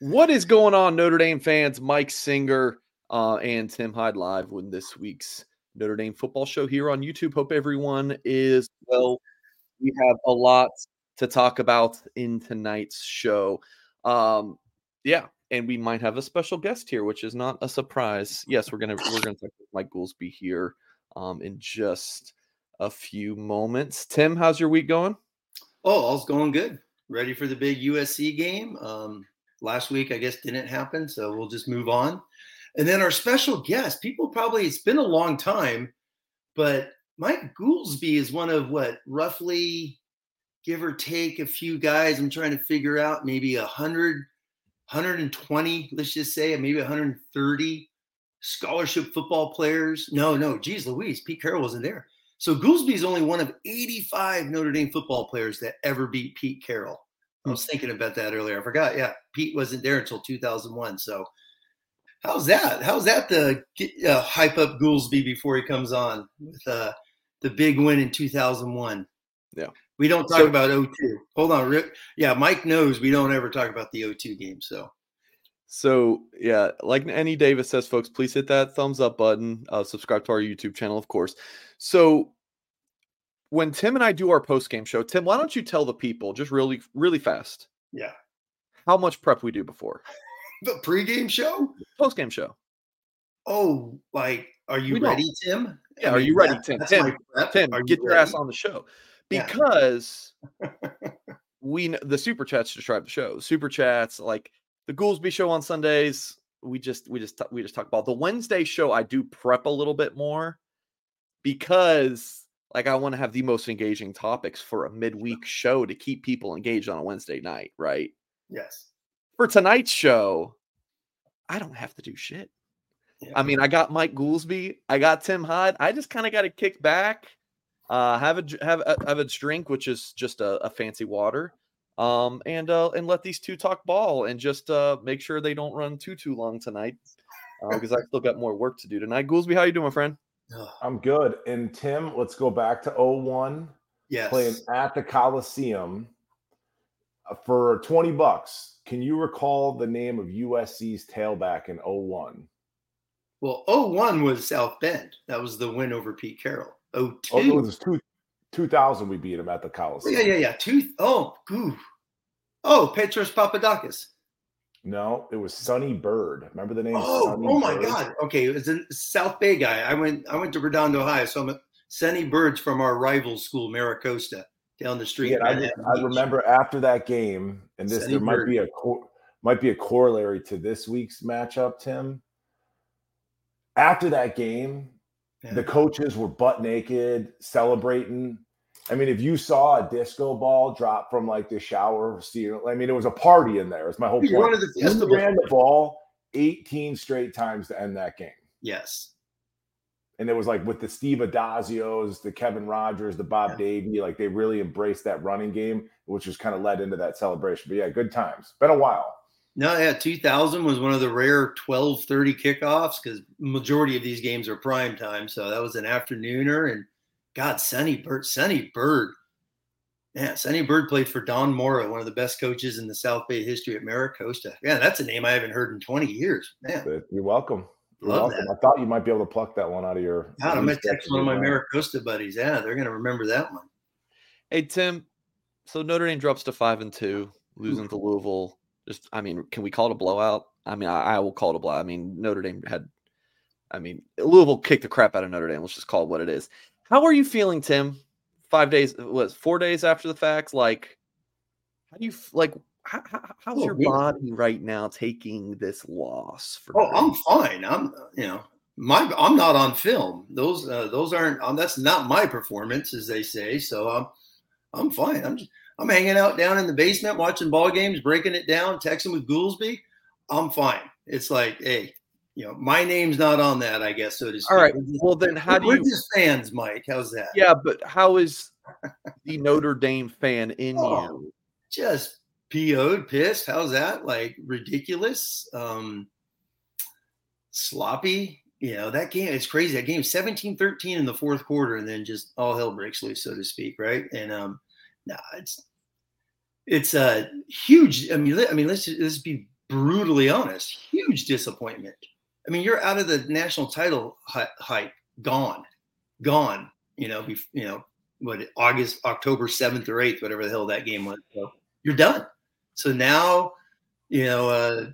What is going on, Notre Dame fans? Mike Singer uh, and Tim Hyde live with this week's Notre Dame football show here on YouTube. Hope everyone is well. We have a lot to talk about in tonight's show. Um, yeah, and we might have a special guest here, which is not a surprise. Yes, we're gonna we're gonna talk with Mike Goolsby here um, in just a few moments. Tim, how's your week going? Oh, all's going good. Ready for the big USC game. Um, last week i guess didn't happen so we'll just move on. And then our special guest people probably it's been a long time but mike goolsby is one of what roughly give or take a few guys i'm trying to figure out maybe 100 120 let's just say maybe 130 scholarship football players. No no geez louise pete carroll wasn't there. So goolsby is only one of 85 notre dame football players that ever beat pete carroll I was thinking about that earlier. I forgot. Yeah, Pete wasn't there until 2001. So, how's that? How's that to uh, hype up Goolsby before he comes on with uh, the big win in 2001? Yeah. We don't talk so, about 02. Hold on. Rick. Yeah, Mike knows we don't ever talk about the 02 game. So, so yeah, like any Davis says, folks, please hit that thumbs up button. Uh, subscribe to our YouTube channel, of course. So when Tim and I do our post game show, Tim, why don't you tell the people just really, really fast? Yeah. How much prep we do before the pregame show, post game show? Oh, like, are you we ready, don't. Tim? Yeah, I mean, are you ready, that, Tim? Tim, Tim, are get you your ass on the show because yeah. we the super chats describe the show. Super chats like the Goolsby show on Sundays. We just we just we just talk about the Wednesday show. I do prep a little bit more because like I want to have the most engaging topics for a midweek show to keep people engaged on a Wednesday night, right? Yes. For tonight's show, I don't have to do shit. Yeah. I mean, I got Mike Goolsby, I got Tim Hyde. I just kind of got to kick back, uh, have a have a, have a drink, which is just a, a fancy water, um, and uh, and let these two talk ball and just uh, make sure they don't run too too long tonight, because uh, I still got more work to do tonight. Goolsby, how you doing, my friend? I'm good. And Tim, let's go back to 01. Yes. Playing at the Coliseum uh, for 20 bucks. Can you recall the name of USC's tailback in 01? Well, 01 was South Bend. That was the win over Pete Carroll. 02. Oh, it was two, 2000 we beat him at the Coliseum. Yeah, yeah, yeah. Two, oh, goo. Oh, Petros Papadakis. No, it was Sunny Byrd. Remember the name? Oh, Sonny oh my Bird? God. Okay, it was a South Bay guy. I went. I went to Redondo High, so I'm a, Sunny Byrd's from our rival school, Mira Costa, down the street. Yeah, I, I, remember after that game, and this Sonny there might be a might be a corollary to this week's matchup, Tim. After that game, yeah. the coaches were butt naked, celebrating I mean, if you saw a disco ball drop from like the shower ceiling, I mean, it was a party in there. It's my whole point. One of the he ran the ball 18 straight times to end that game. Yes. And it was like with the Steve Addazio's, the Kevin Rogers, the Bob yeah. Davie, like they really embraced that running game, which was kind of led into that celebration. But yeah, good times. Been a while. No, yeah, 2000 was one of the rare 12:30 kickoffs because majority of these games are prime time. So that was an afternooner, and God, Sunny Byrd, Sunny Byrd. Yeah, Sunny Byrd played for Don Mora, one of the best coaches in the South Bay history at Mira Costa. Yeah, that's a name I haven't heard in 20 years. Man. You're welcome. You're Love welcome. That. I thought you might be able to pluck that one out of your. God, I'm going to text one of my Mira Costa buddies. Yeah, they're going to remember that one. Hey, Tim. So Notre Dame drops to five and two, losing to Louisville. Just, I mean, can we call it a blowout? I mean, I, I will call it a blowout. I mean, Notre Dame had, I mean, Louisville kicked the crap out of Notre Dame. Let's just call it what it is. How are you feeling, Tim? five days was four days after the facts like how do you like how, how's oh, your body right now taking this loss for oh i'm fine. I'm you know my i'm not on film. Those uh, those aren't um, that's not my performance as they say. So i'm i'm fine. I'm just, i'm hanging out down in the basement watching ball games breaking it down texting with goolsby. I'm fine. It's like hey you know, my name's not on that, I guess, so to speak. All right. Well, then how do we're you just fans, Mike? How's that? Yeah, but how is the Notre Dame fan in oh, you? Just PO'd, pissed. How's that? Like ridiculous, um, sloppy. You know, that game, it's crazy. That game 17 13 in the fourth quarter, and then just all hell breaks loose, so to speak, right? And um, no, it's it's a huge. I mean, I mean, let's let's be brutally honest. Huge disappointment I mean, you're out of the national title hype, gone, gone. You know, you know what August, October seventh or eighth, whatever the hell that game was. So you're done. So now, you know, uh,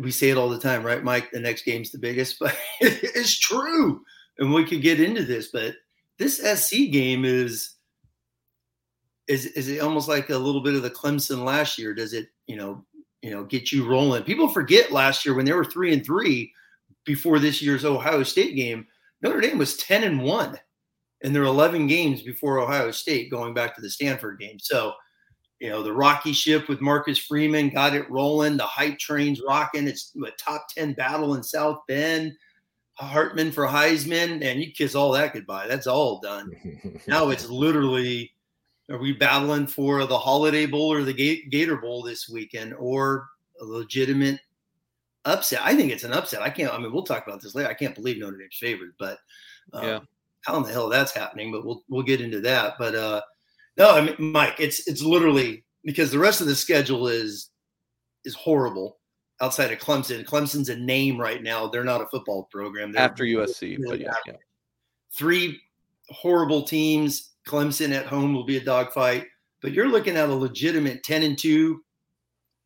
we say it all the time, right, Mike? The next game's the biggest, but it's true. And we could get into this, but this SC game is is is it almost like a little bit of the Clemson last year? Does it, you know, you know, get you rolling? People forget last year when they were three and three before this year's Ohio State game, Notre Dame was 10 and 1 in their 11 games before Ohio State going back to the Stanford game. So, you know, the Rocky ship with Marcus Freeman got it rolling. The hype train's rocking. It's a top 10 battle in South Bend. Hartman for Heisman, and you kiss all that goodbye. That's all done. now it's literally are we battling for the Holiday Bowl or the Gator Bowl this weekend or a legitimate upset. I think it's an upset. I can't. I mean, we'll talk about this later. I can't believe Notre Dame's favored, but um, yeah, how in the hell that's happening? But we'll we'll get into that. But uh, no, I mean, Mike, it's it's literally because the rest of the schedule is is horrible outside of Clemson. Clemson's a name right now. They're not a football program. They're after USC, really but yeah, yeah, three horrible teams. Clemson at home will be a dogfight, but you're looking at a legitimate ten and two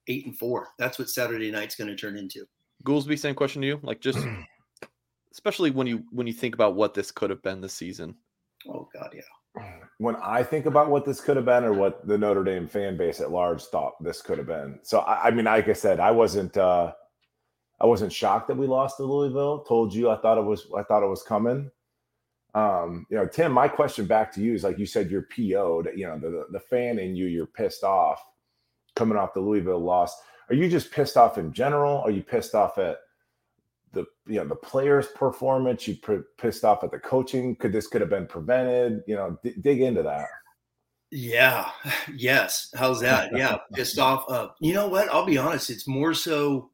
eight and four. That's what Saturday night's going to turn into. Goolsby, same question to you. Like just especially when you when you think about what this could have been this season. Oh God, yeah. When I think about what this could have been, or what the Notre Dame fan base at large thought this could have been. So I, I mean, like I said, I wasn't uh I wasn't shocked that we lost to Louisville. Told you I thought it was I thought it was coming. Um, you know, Tim, my question back to you is like you said, you're PO'd, you know, the, the fan in you, you're pissed off coming off the Louisville loss. Are you just pissed off in general? Are you pissed off at the you know the players' performance? You pissed off at the coaching? Could this could have been prevented? You know, d- dig into that. Yeah. Yes. How's that? Yeah. Pissed off. Uh, you know what? I'll be honest. It's more so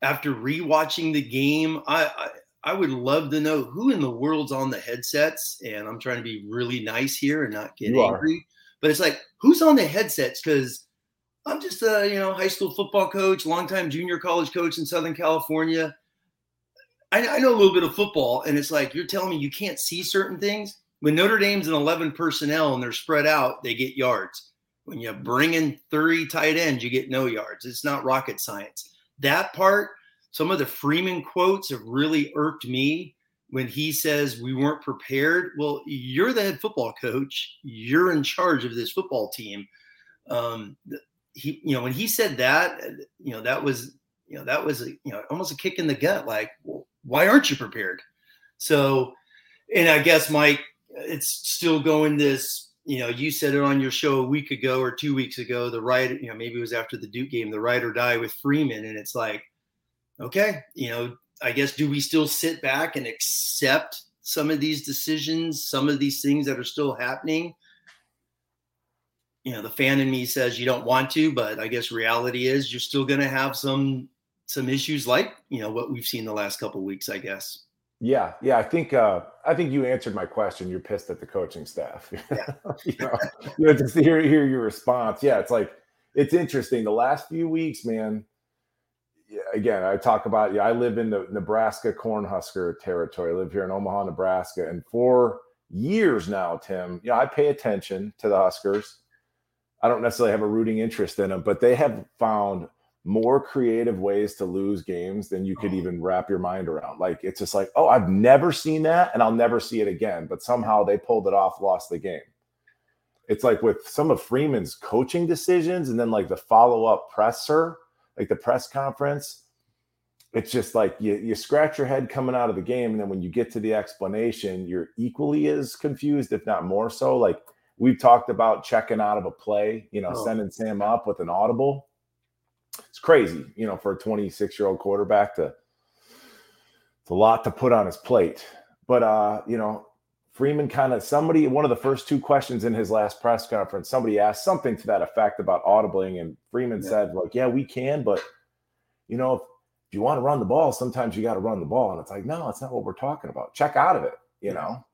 after rewatching the game. I, I I would love to know who in the world's on the headsets. And I'm trying to be really nice here and not get you angry. Are. But it's like, who's on the headsets? Because I'm just a you know high school football coach, longtime junior college coach in Southern California. I, I, know a little bit of football, and it's like you're telling me you can't see certain things. When Notre Dame's an 11 personnel and they're spread out, they get yards. When you bring in 30 tight ends, you get no yards. It's not rocket science. That part, some of the Freeman quotes have really irked me when he says we weren't prepared. Well, you're the head football coach. You're in charge of this football team. Um, he, you know, when he said that, uh, you know, that was, you know, that was, a, you know, almost a kick in the gut. Like, well, why aren't you prepared? So, and I guess Mike, uh, it's still going this, you know, you said it on your show a week ago or two weeks ago, the right, you know, maybe it was after the Duke game, the ride or die with Freeman. And it's like, okay, you know, I guess, do we still sit back and accept some of these decisions, some of these things that are still happening? You know the fan in me says you don't want to but i guess reality is you're still going to have some some issues like you know what we've seen the last couple weeks i guess. Yeah yeah i think uh i think you answered my question. You're pissed at the coaching staff. Yeah. you know, you know just to hear, hear your response. Yeah it's like it's interesting. The last few weeks man again i talk about yeah i live in the nebraska cornhusker territory. I live here in omaha nebraska and for years now tim you know i pay attention to the huskers I don't necessarily have a rooting interest in them, but they have found more creative ways to lose games than you could oh. even wrap your mind around. Like it's just like, oh, I've never seen that and I'll never see it again. But somehow they pulled it off, lost the game. it's like with some of Freeman's coaching decisions and then like the follow up presser, like the press conference. It's just like you, you scratch your head coming out of the game. And then when you get to the explanation, you're equally as confused, if not more so. Like we've talked about checking out of a play, you know, oh. sending Sam up with an audible. It's crazy, you know, for a 26 year old quarterback to, it's a lot to put on his plate. But, uh, you know, Freeman kind of somebody one of the first two questions in his last press conference, somebody asked something to that effect about audibling, and Freeman yeah. said, like, yeah, we can, but you know, if, if you want to run the ball, sometimes you got to run the ball. And it's like, no, that's not what we're talking about. Check out of it, you know,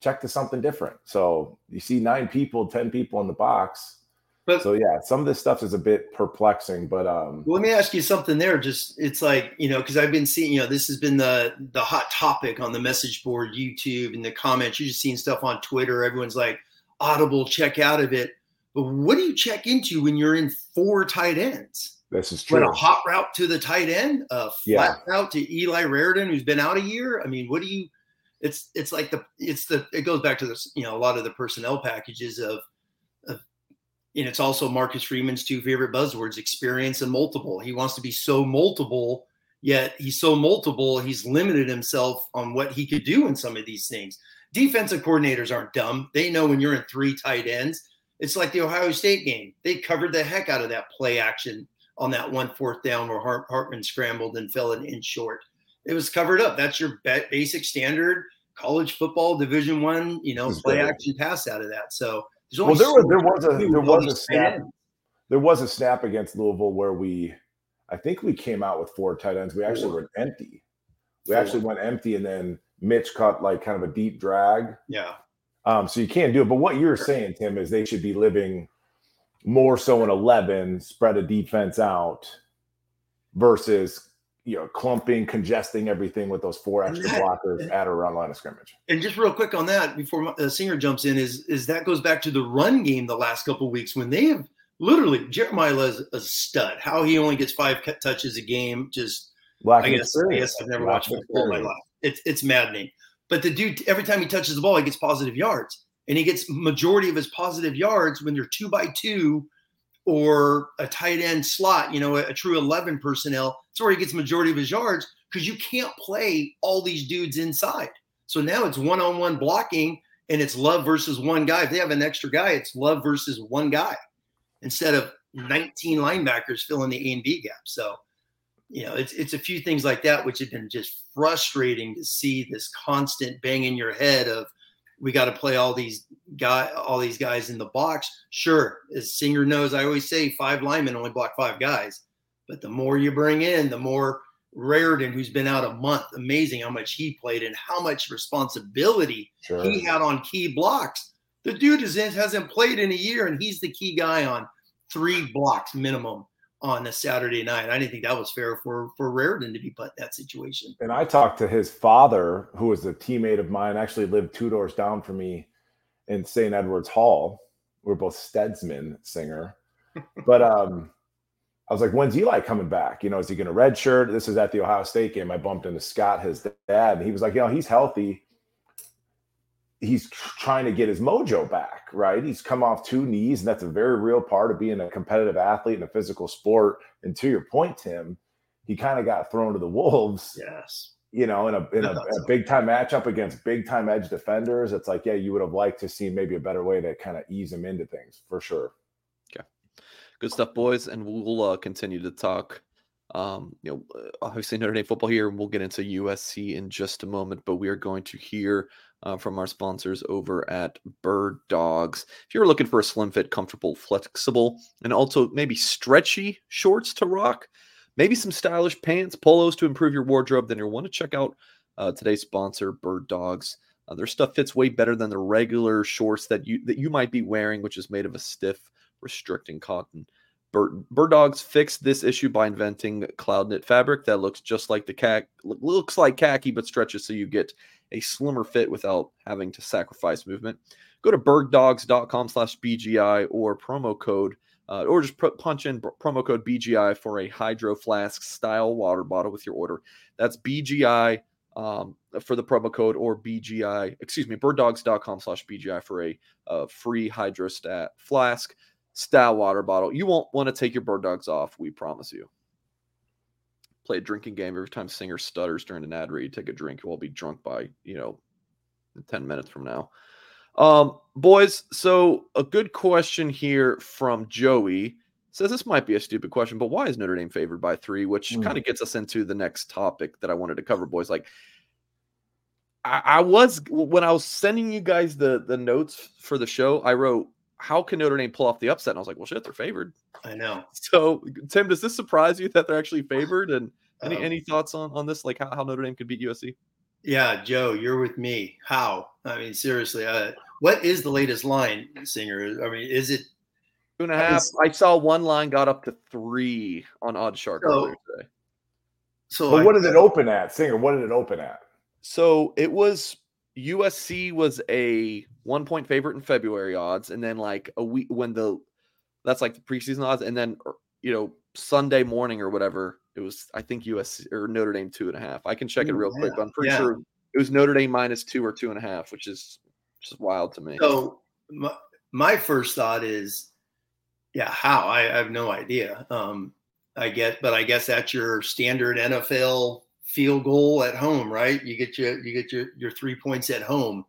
check to something different. So you see nine people, 10 people in the box. But so yeah, some of this stuff is a bit perplexing, but um let me ask you something there. Just it's like, you know, because I've been seeing, you know, this has been the the hot topic on the message board, YouTube, and the comments. You're just seeing stuff on Twitter. Everyone's like, audible, check out of it. But what do you check into when you're in four tight ends? This is true. When a hot route to the tight end, a flat yeah. route to Eli Raridon, who's been out a year. I mean, what do you it's it's like the it's the it goes back to this, you know, a lot of the personnel packages of and it's also Marcus Freeman's two favorite buzzwords experience and multiple. He wants to be so multiple, yet he's so multiple, he's limited himself on what he could do in some of these things. Defensive coordinators aren't dumb. They know when you're in three tight ends. It's like the Ohio State game. They covered the heck out of that play action on that one fourth down where Hart- Hartman scrambled and fell an inch short. It was covered up. That's your basic standard college football Division One, you know, play action pass out of that. So well, there was there was a there was a snap. There was a snap against Louisville where we, I think we came out with four tight ends. We actually went empty. We actually went empty, and then Mitch caught like kind of a deep drag. Yeah. Um, so you can't do it. But what you're saying, Tim, is they should be living more so in 11, spread a defense out versus you know, clumping, congesting everything with those four extra that, blockers at or around line of scrimmage. And just real quick on that, before the uh, Singer jumps in, is is that goes back to the run game the last couple weeks when they have literally Jeremiyah is a stud. How he only gets five touches a game, just Lack I guess I guess I've never Lack watched football in my life. It's it's maddening. But the dude, every time he touches the ball, he gets positive yards, and he gets majority of his positive yards when they're two by two or a tight end slot, you know, a, a true 11 personnel. That's where he gets majority of his yards because you can't play all these dudes inside. So now it's one on one blocking and it's love versus one guy. If they have an extra guy, it's love versus one guy instead of 19 linebackers filling the A and B gap. So, you know, it's it's a few things like that which have been just frustrating to see this constant bang in your head of we got to play all these guy all these guys in the box. Sure, as Singer knows, I always say five linemen only block five guys. But the more you bring in, the more Raridon, who's been out a month, amazing how much he played and how much responsibility sure. he had on key blocks. The dude is in, hasn't played in a year, and he's the key guy on three blocks minimum on a Saturday night. I didn't think that was fair for for Raridon to be put in that situation. And I talked to his father, who was a teammate of mine, actually lived two doors down from me in St. Edward's Hall. We're both Steadsman singer. but um I was like, when's Eli coming back? You know, is he going to redshirt? This is at the Ohio State game. I bumped into Scott, his dad, and he was like, you know, he's healthy he's trying to get his mojo back, right? He's come off two knees, and that's a very real part of being a competitive athlete in a physical sport. And to your point, Tim, he kind of got thrown to the wolves. Yes. You know, in a in a, a big time matchup against big time edge defenders, it's like, yeah, you would have liked to see maybe a better way to kind of ease him into things for sure. Okay, good stuff, boys, and we'll uh, continue to talk um, you know, obviously Notre Dame football here, and we'll get into USC in just a moment. But we are going to hear uh, from our sponsors over at Bird Dogs. If you're looking for a slim fit, comfortable, flexible, and also maybe stretchy shorts to rock, maybe some stylish pants, polos to improve your wardrobe, then you'll want to check out uh, today's sponsor, Bird Dogs. Uh, their stuff fits way better than the regular shorts that you that you might be wearing, which is made of a stiff, restricting cotton. Bird, Bird Dogs fixed this issue by inventing cloud knit fabric that looks just like the khaki, looks like khaki but stretches so you get a slimmer fit without having to sacrifice movement. Go to birddogs.com slash BGI or promo code, uh, or just pr- punch in promo code BGI for a Hydro Flask style water bottle with your order. That's BGI um, for the promo code or BGI, excuse me, birddogs.com slash BGI for a uh, free hydrostat flask, style water bottle. You won't want to take your bird dogs off, we promise you. Play a drinking game every time singer stutters during an ad read. Take a drink. Will be drunk by, you know, 10 minutes from now. Um, boys, so a good question here from Joey says this might be a stupid question, but why is Notre Dame favored by three? Which mm. kind of gets us into the next topic that I wanted to cover, boys. Like, I, I, was when I was sending you guys the the notes for the show, I wrote, "How can Notre Dame pull off the upset?" And I was like, "Well, shit, they're favored." I know. So, Tim, does this surprise you that they're actually favored? And any um, any thoughts on on this, like how, how Notre Dame could beat USC? Yeah, Joe, you're with me. How? I mean, seriously, uh, what is the latest line, Singer? I mean, is it Two and a half. I saw one line got up to three on OddsShark so, earlier today. So, but what did it open at, Singer? What did it open at? So it was USC was a one point favorite in February odds, and then like a week when the that's like the preseason odds, and then er, you know Sunday morning or whatever it was. I think USC or Notre Dame two and a half. I can check it real yeah. quick. But I'm pretty yeah. sure it was Notre Dame minus two or two and a half, which is just wild to me. So my, my first thought is yeah, how? I, I have no idea. Um, I get, but I guess that's your standard NFL field goal at home, right? You get your you get your your three points at home,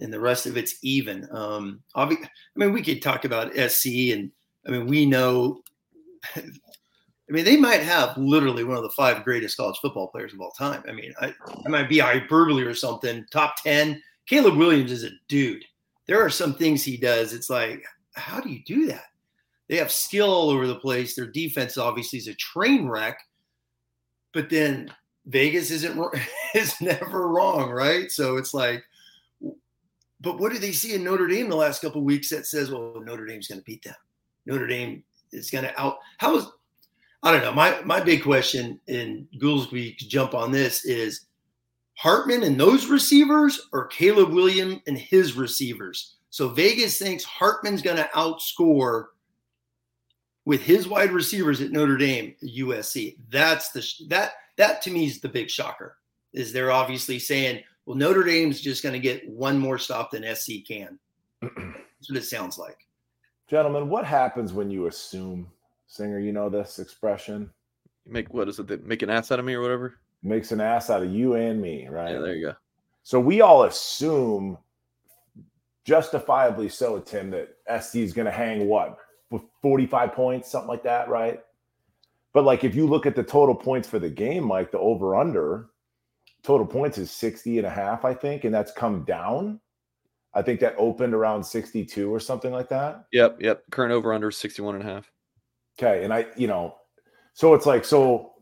and the rest of it's even. Um, I mean, we could talk about SC, and I mean, we know. I mean, they might have literally one of the five greatest college football players of all time. I mean, I, I might be hyperbole or something. Top ten. Caleb Williams is a dude. There are some things he does. It's like, how do you do that? They have skill all over the place. Their defense obviously is a train wreck, but then Vegas isn't is never wrong, right? So it's like, but what do they see in Notre Dame the last couple weeks that says, well, Notre Dame's going to beat them? Notre Dame is going to out. How is I don't know. My my big question in Goolsby jump on this is Hartman and those receivers or Caleb William and his receivers. So Vegas thinks Hartman's going to outscore with his wide receivers at Notre Dame, USC. That's the that that to me is the big shocker. Is they're obviously saying, well, Notre Dame's just going to get one more stop than SC can. That's what it sounds like. Gentlemen, what happens when you assume? Singer, you know this expression. You make what is it? Make an ass out of me or whatever. Makes an ass out of you and me, right? Yeah, there you go. So we all assume, justifiably so, Tim, that SC is going to hang what 45 points, something like that, right? But like if you look at the total points for the game, like the over under total points is 60 and a half, I think, and that's come down. I think that opened around 62 or something like that. Yep, yep. Current over under 61 and a half. Okay, and I, you know, so it's like so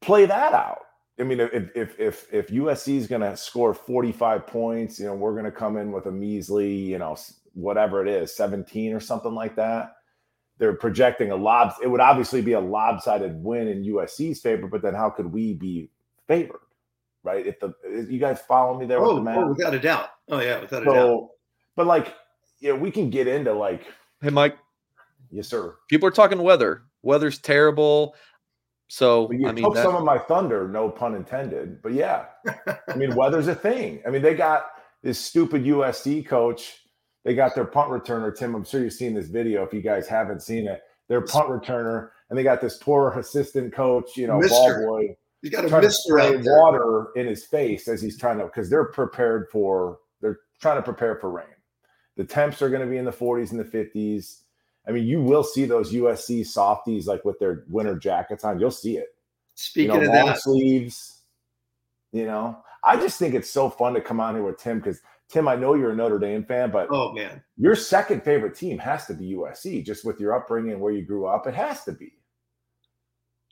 play that out. I mean, if if if if USC is going to score 45 points, you know, we're going to come in with a measly, you know, whatever it is, 17 or something like that. They're projecting a lob. It would obviously be a lopsided win in USC's favor, but then how could we be favored? Right? If the you guys follow me there oh, with the oh, oh, without a doubt. Oh yeah, without so, a doubt. But like, yeah, we can get into like, hey, Mike. Yes, sir. People are talking weather. Weather's terrible. So you I mean, that... some of my thunder, no pun intended. But yeah, I mean, weather's a thing. I mean, they got this stupid USC coach they got their punt returner, Tim. I'm sure you've seen this video if you guys haven't seen it. Their punt returner, and they got this poor assistant coach, you know, Mister. ball boy. You got a mister water in his face as he's trying to because they're prepared for they're trying to prepare for rain. The temps are going to be in the 40s and the 50s. I mean, you will see those USC softies like with their winter jackets on. You'll see it. Speaking you know, of long that, sleeves. You know, I just think it's so fun to come on here with Tim because Tim, I know you're a Notre Dame fan, but oh man, your second favorite team has to be USC, just with your upbringing and where you grew up. It has to be.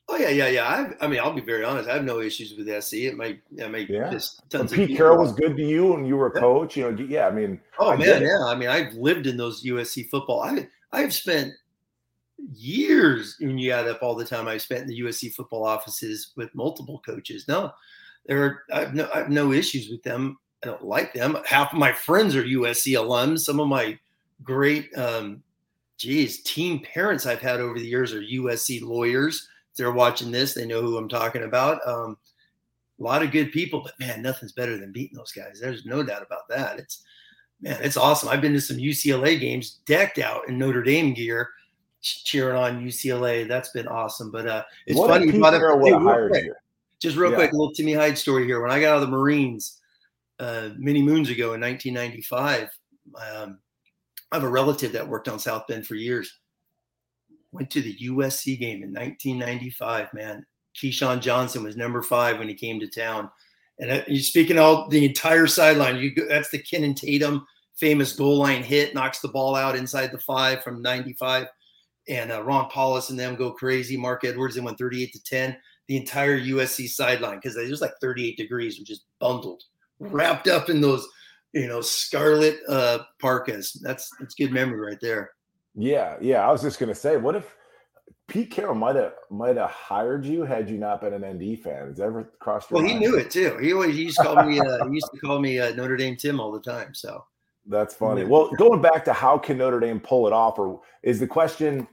Oh yeah, yeah, yeah. I, I mean, I'll be very honest. I have no issues with SC. It might, it might yeah. just tons well, Pete Carroll was good to you, and you were a yeah. coach. You know, yeah. I mean, oh I man, yeah. I mean, I've lived in those USC football. I, I've spent years when you add up all the time I've spent in the USC football offices with multiple coaches. No, there are I have no, I have no issues with them. I don't like them. Half of my friends are USC alums. Some of my great, um, geez, team parents I've had over the years are USC lawyers. If they're watching this, they know who I'm talking about. Um, a lot of good people, but man, nothing's better than beating those guys. There's no doubt about that. It's man, it's awesome. I've been to some UCLA games decked out in Notre Dame gear, cheering on UCLA. That's been awesome. But uh, it's what funny. Up, hey, real quick, just real yeah. quick, a little Timmy Hyde story here. When I got out of the Marines uh, many moons ago in 1995, um, I have a relative that worked on South Bend for years. Went to the USC game in 1995. Man, Keyshawn Johnson was number five when he came to town. And uh, you speaking all the entire sideline. You that's the Kinnon Tatum famous goal line hit, knocks the ball out inside the five from 95. And uh, Ron Powlus and them go crazy. Marc Edwards, they went 38 to 10. The entire USC sideline, because it was like 38 degrees, was just bundled, wrapped up in those, you know, scarlet uh, parkas. That's that's good memory right there. Yeah, yeah. I was just gonna say, what if Pete Carroll might have might have hired you had you not been an ND fan. Has ever crossed your Well, mind? he knew it too. He always he used to call me uh, he used to call me uh, Notre Dame Tim all the time. So that's funny. Well, going back to how can Notre Dame pull it off, or is the question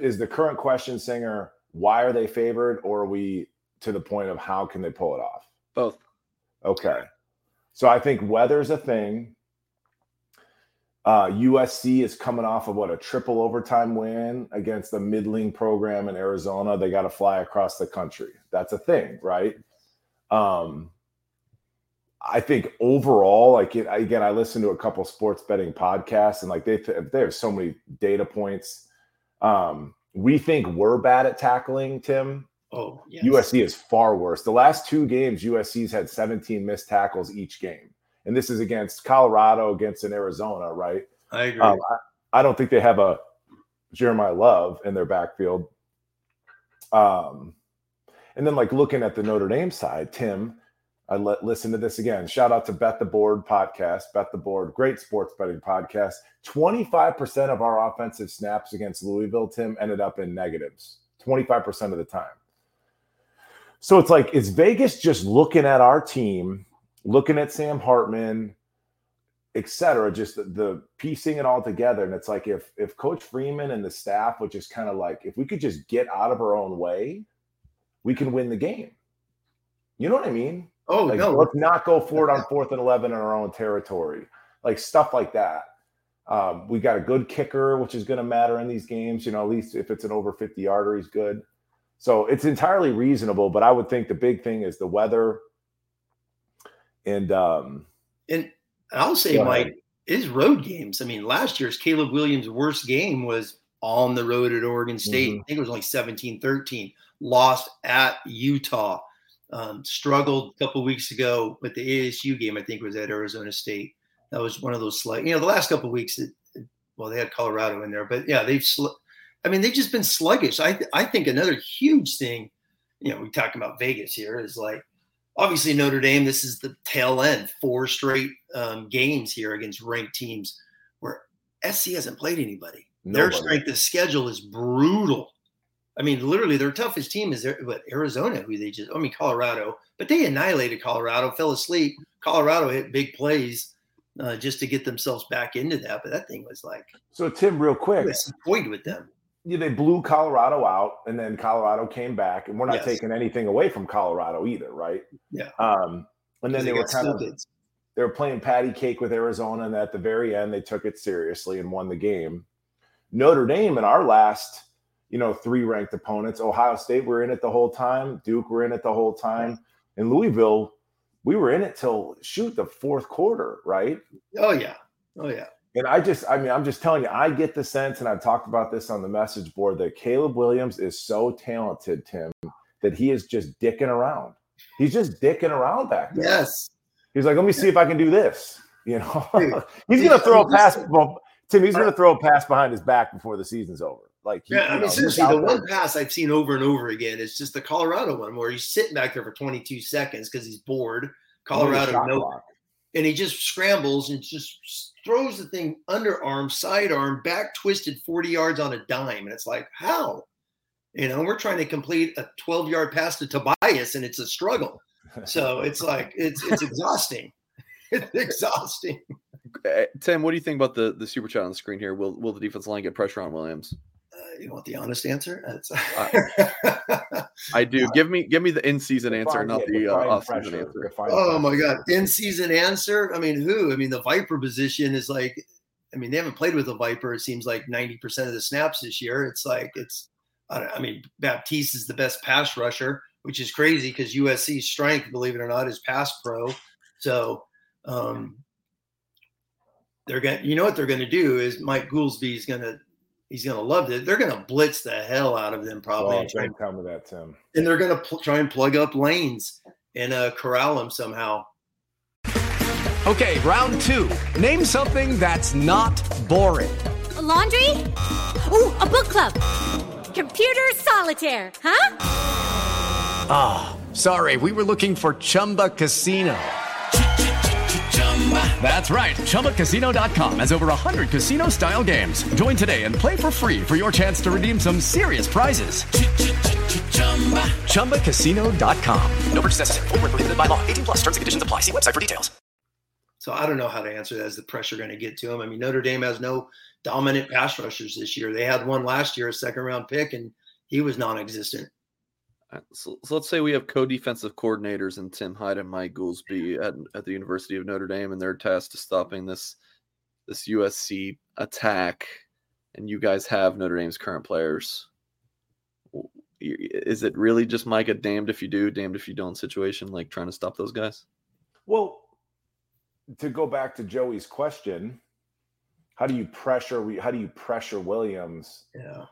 is the current question singer why are they favored, or are we to the point of how can they pull it off? Both. Okay. So I think weather's a thing. Uh, USC is coming off of what a triple overtime win against a middling program in Arizona. They got to fly across the country. That's a thing, right? Um, I think overall, like it, again, I listened to a couple sports betting podcasts, and like they they have so many data points. Um, we think we're bad at tackling, Tim. Oh, yes. USC is far worse. The last two games, USC's had 17 missed tackles each game and this is against Colorado against an Arizona, right? I agree. Um, I, I, don't think they have a Jeremiyah Love in their backfield. Um, and then like looking at the Notre Dame side, Tim, I let listen to this again. Shout out to Bet the Board podcast, Bet the Board, great sports betting podcast. 25% of our offensive snaps against Louisville, Tim, ended up in negatives 25% of the time. So it's like, is Vegas just looking at our team looking at Sam Hartman, etc. Just the, the, piecing it all together, and it's like if if Coach Freeman and the staff would just kind of like if we could just get out of our own way, we can win the game. You know what I mean? Oh like, no, let's not go forward on fourth and eleven in our own territory, like stuff like that. Um, we got a good kicker, which is going to matter in these games. You know, at least if it's an over 50 yarder, he's good. So it's entirely reasonable. But I would think the big thing is the weather and um, and I'll say, Mike, is road games. I mean, last year's Caleb Williams' worst game was on the road at Oregon State. Mm-hmm. I think it was only 17 13. Lost at Utah. Um, struggled a couple weeks ago with the ASU game. I think was at Arizona State. That was one of those slight. You know, the last couple weeks, it, well, they had Colorado in there, but yeah, they've. Sl- I mean, they've just been sluggish. I I think another huge thing. You know, we talk about Vegas here is like obviously Notre Dame, this is the tail end, four straight um, games here against ranked teams where SC hasn't played anybody. Nobody. Their strength of schedule is brutal. I mean, literally, their toughest team is what Arizona, who they just, I mean, Colorado, but they annihilated Colorado, fell asleep. Colorado hit big plays uh, just to get themselves back into that. But that thing was like, so Tim, real quick, disappointed with them yeah, they blew Colorado out, and then Colorado came back, and we're not yes. taking anything away from Colorado either, right? Yeah. Um, and then they, they were kind of they were playing patty cake with Arizona, and at the very end, they took it seriously and won the game. Notre Dame in our last, you know, three ranked opponents, Ohio State, we're in it the whole time. Duke, we're in it the whole time. In Louisville, we were in it till shoot the fourth quarter, right? Oh yeah, oh yeah. And I just, I mean, I'm just telling you, I get the sense, and I've talked about this on the message board, that Caleb Williams is so talented, Tim, that he is just dicking around. He's just dicking around back there. Yes. He's like, let me see if I can do this. You know, he's going to throw a pass. Well, Tim, he's going to throw a pass behind his back before the season's over. Like, he, yeah, I mean, know, seriously, the one pass I've seen over and over again is just the Colorado one where he's sitting back there for 22 seconds because he's bored. Colorado, no, and he just scrambles and just throws the thing underarm, sidearm, back twisted 40 yards on a dime. And it's like, how? You know, we're trying to complete a 12 yard pass to Tobias and it's a struggle. So it's like, it's, it's exhausting. it's exhausting. Tim, what do you think about the, the super chat on the screen here? Will, will the defense line get pressure on Williams? Uh, you want the honest answer? I do. Give me give me the in season answer, not the uh, off season answer. Oh my god, in season answer. I mean, who? I mean, the Viper position is like. I mean, they haven't played with a Viper. It seems like ninety percent of the snaps this year. It's like it's. I, mean, Baptiste is the best pass rusher, which is crazy because USC's strength, believe it or not, is pass pro. So um, they're going. to You know what they're going to do is Mike Goolsby is going to he's going to love it. They're going to blitz the hell out of them probably. Oh, and try, tell me that, Tim. And they're going to pl- try and plug up lanes and uh, corral them somehow. Okay, round two. Name something that's not boring. A laundry. Ooh, a book club. Computer solitaire. Huh? Ah, oh, sorry. We were looking for Chumba Casino. That's right. ChumbaCasino.com has over 100 casino style games. Join today and play for free for your chance to redeem some serious prizes. ChumbaCasino.com. No purchase necessary. Full prohibited by law. 18 plus terms and conditions apply. See website for details. So I don't know how to answer that. Is the pressure going to get to him? I mean, Notre Dame has no dominant pass rushers this year. They had one last year, a second round pick, and he was non existent. Uh, so, so, let's say we have co-defensive coordinators in Tim Hyde and Mike Goolsby at, at the University of Notre Dame, and they're tasked to stopping this this USC attack. And you guys have Notre Dame's current players. Is it really just Mike a damned if you do, damned if you don't situation, like trying to stop those guys? Well, to go back to Joey's question, how do you pressure? How do you pressure Williams? Yeah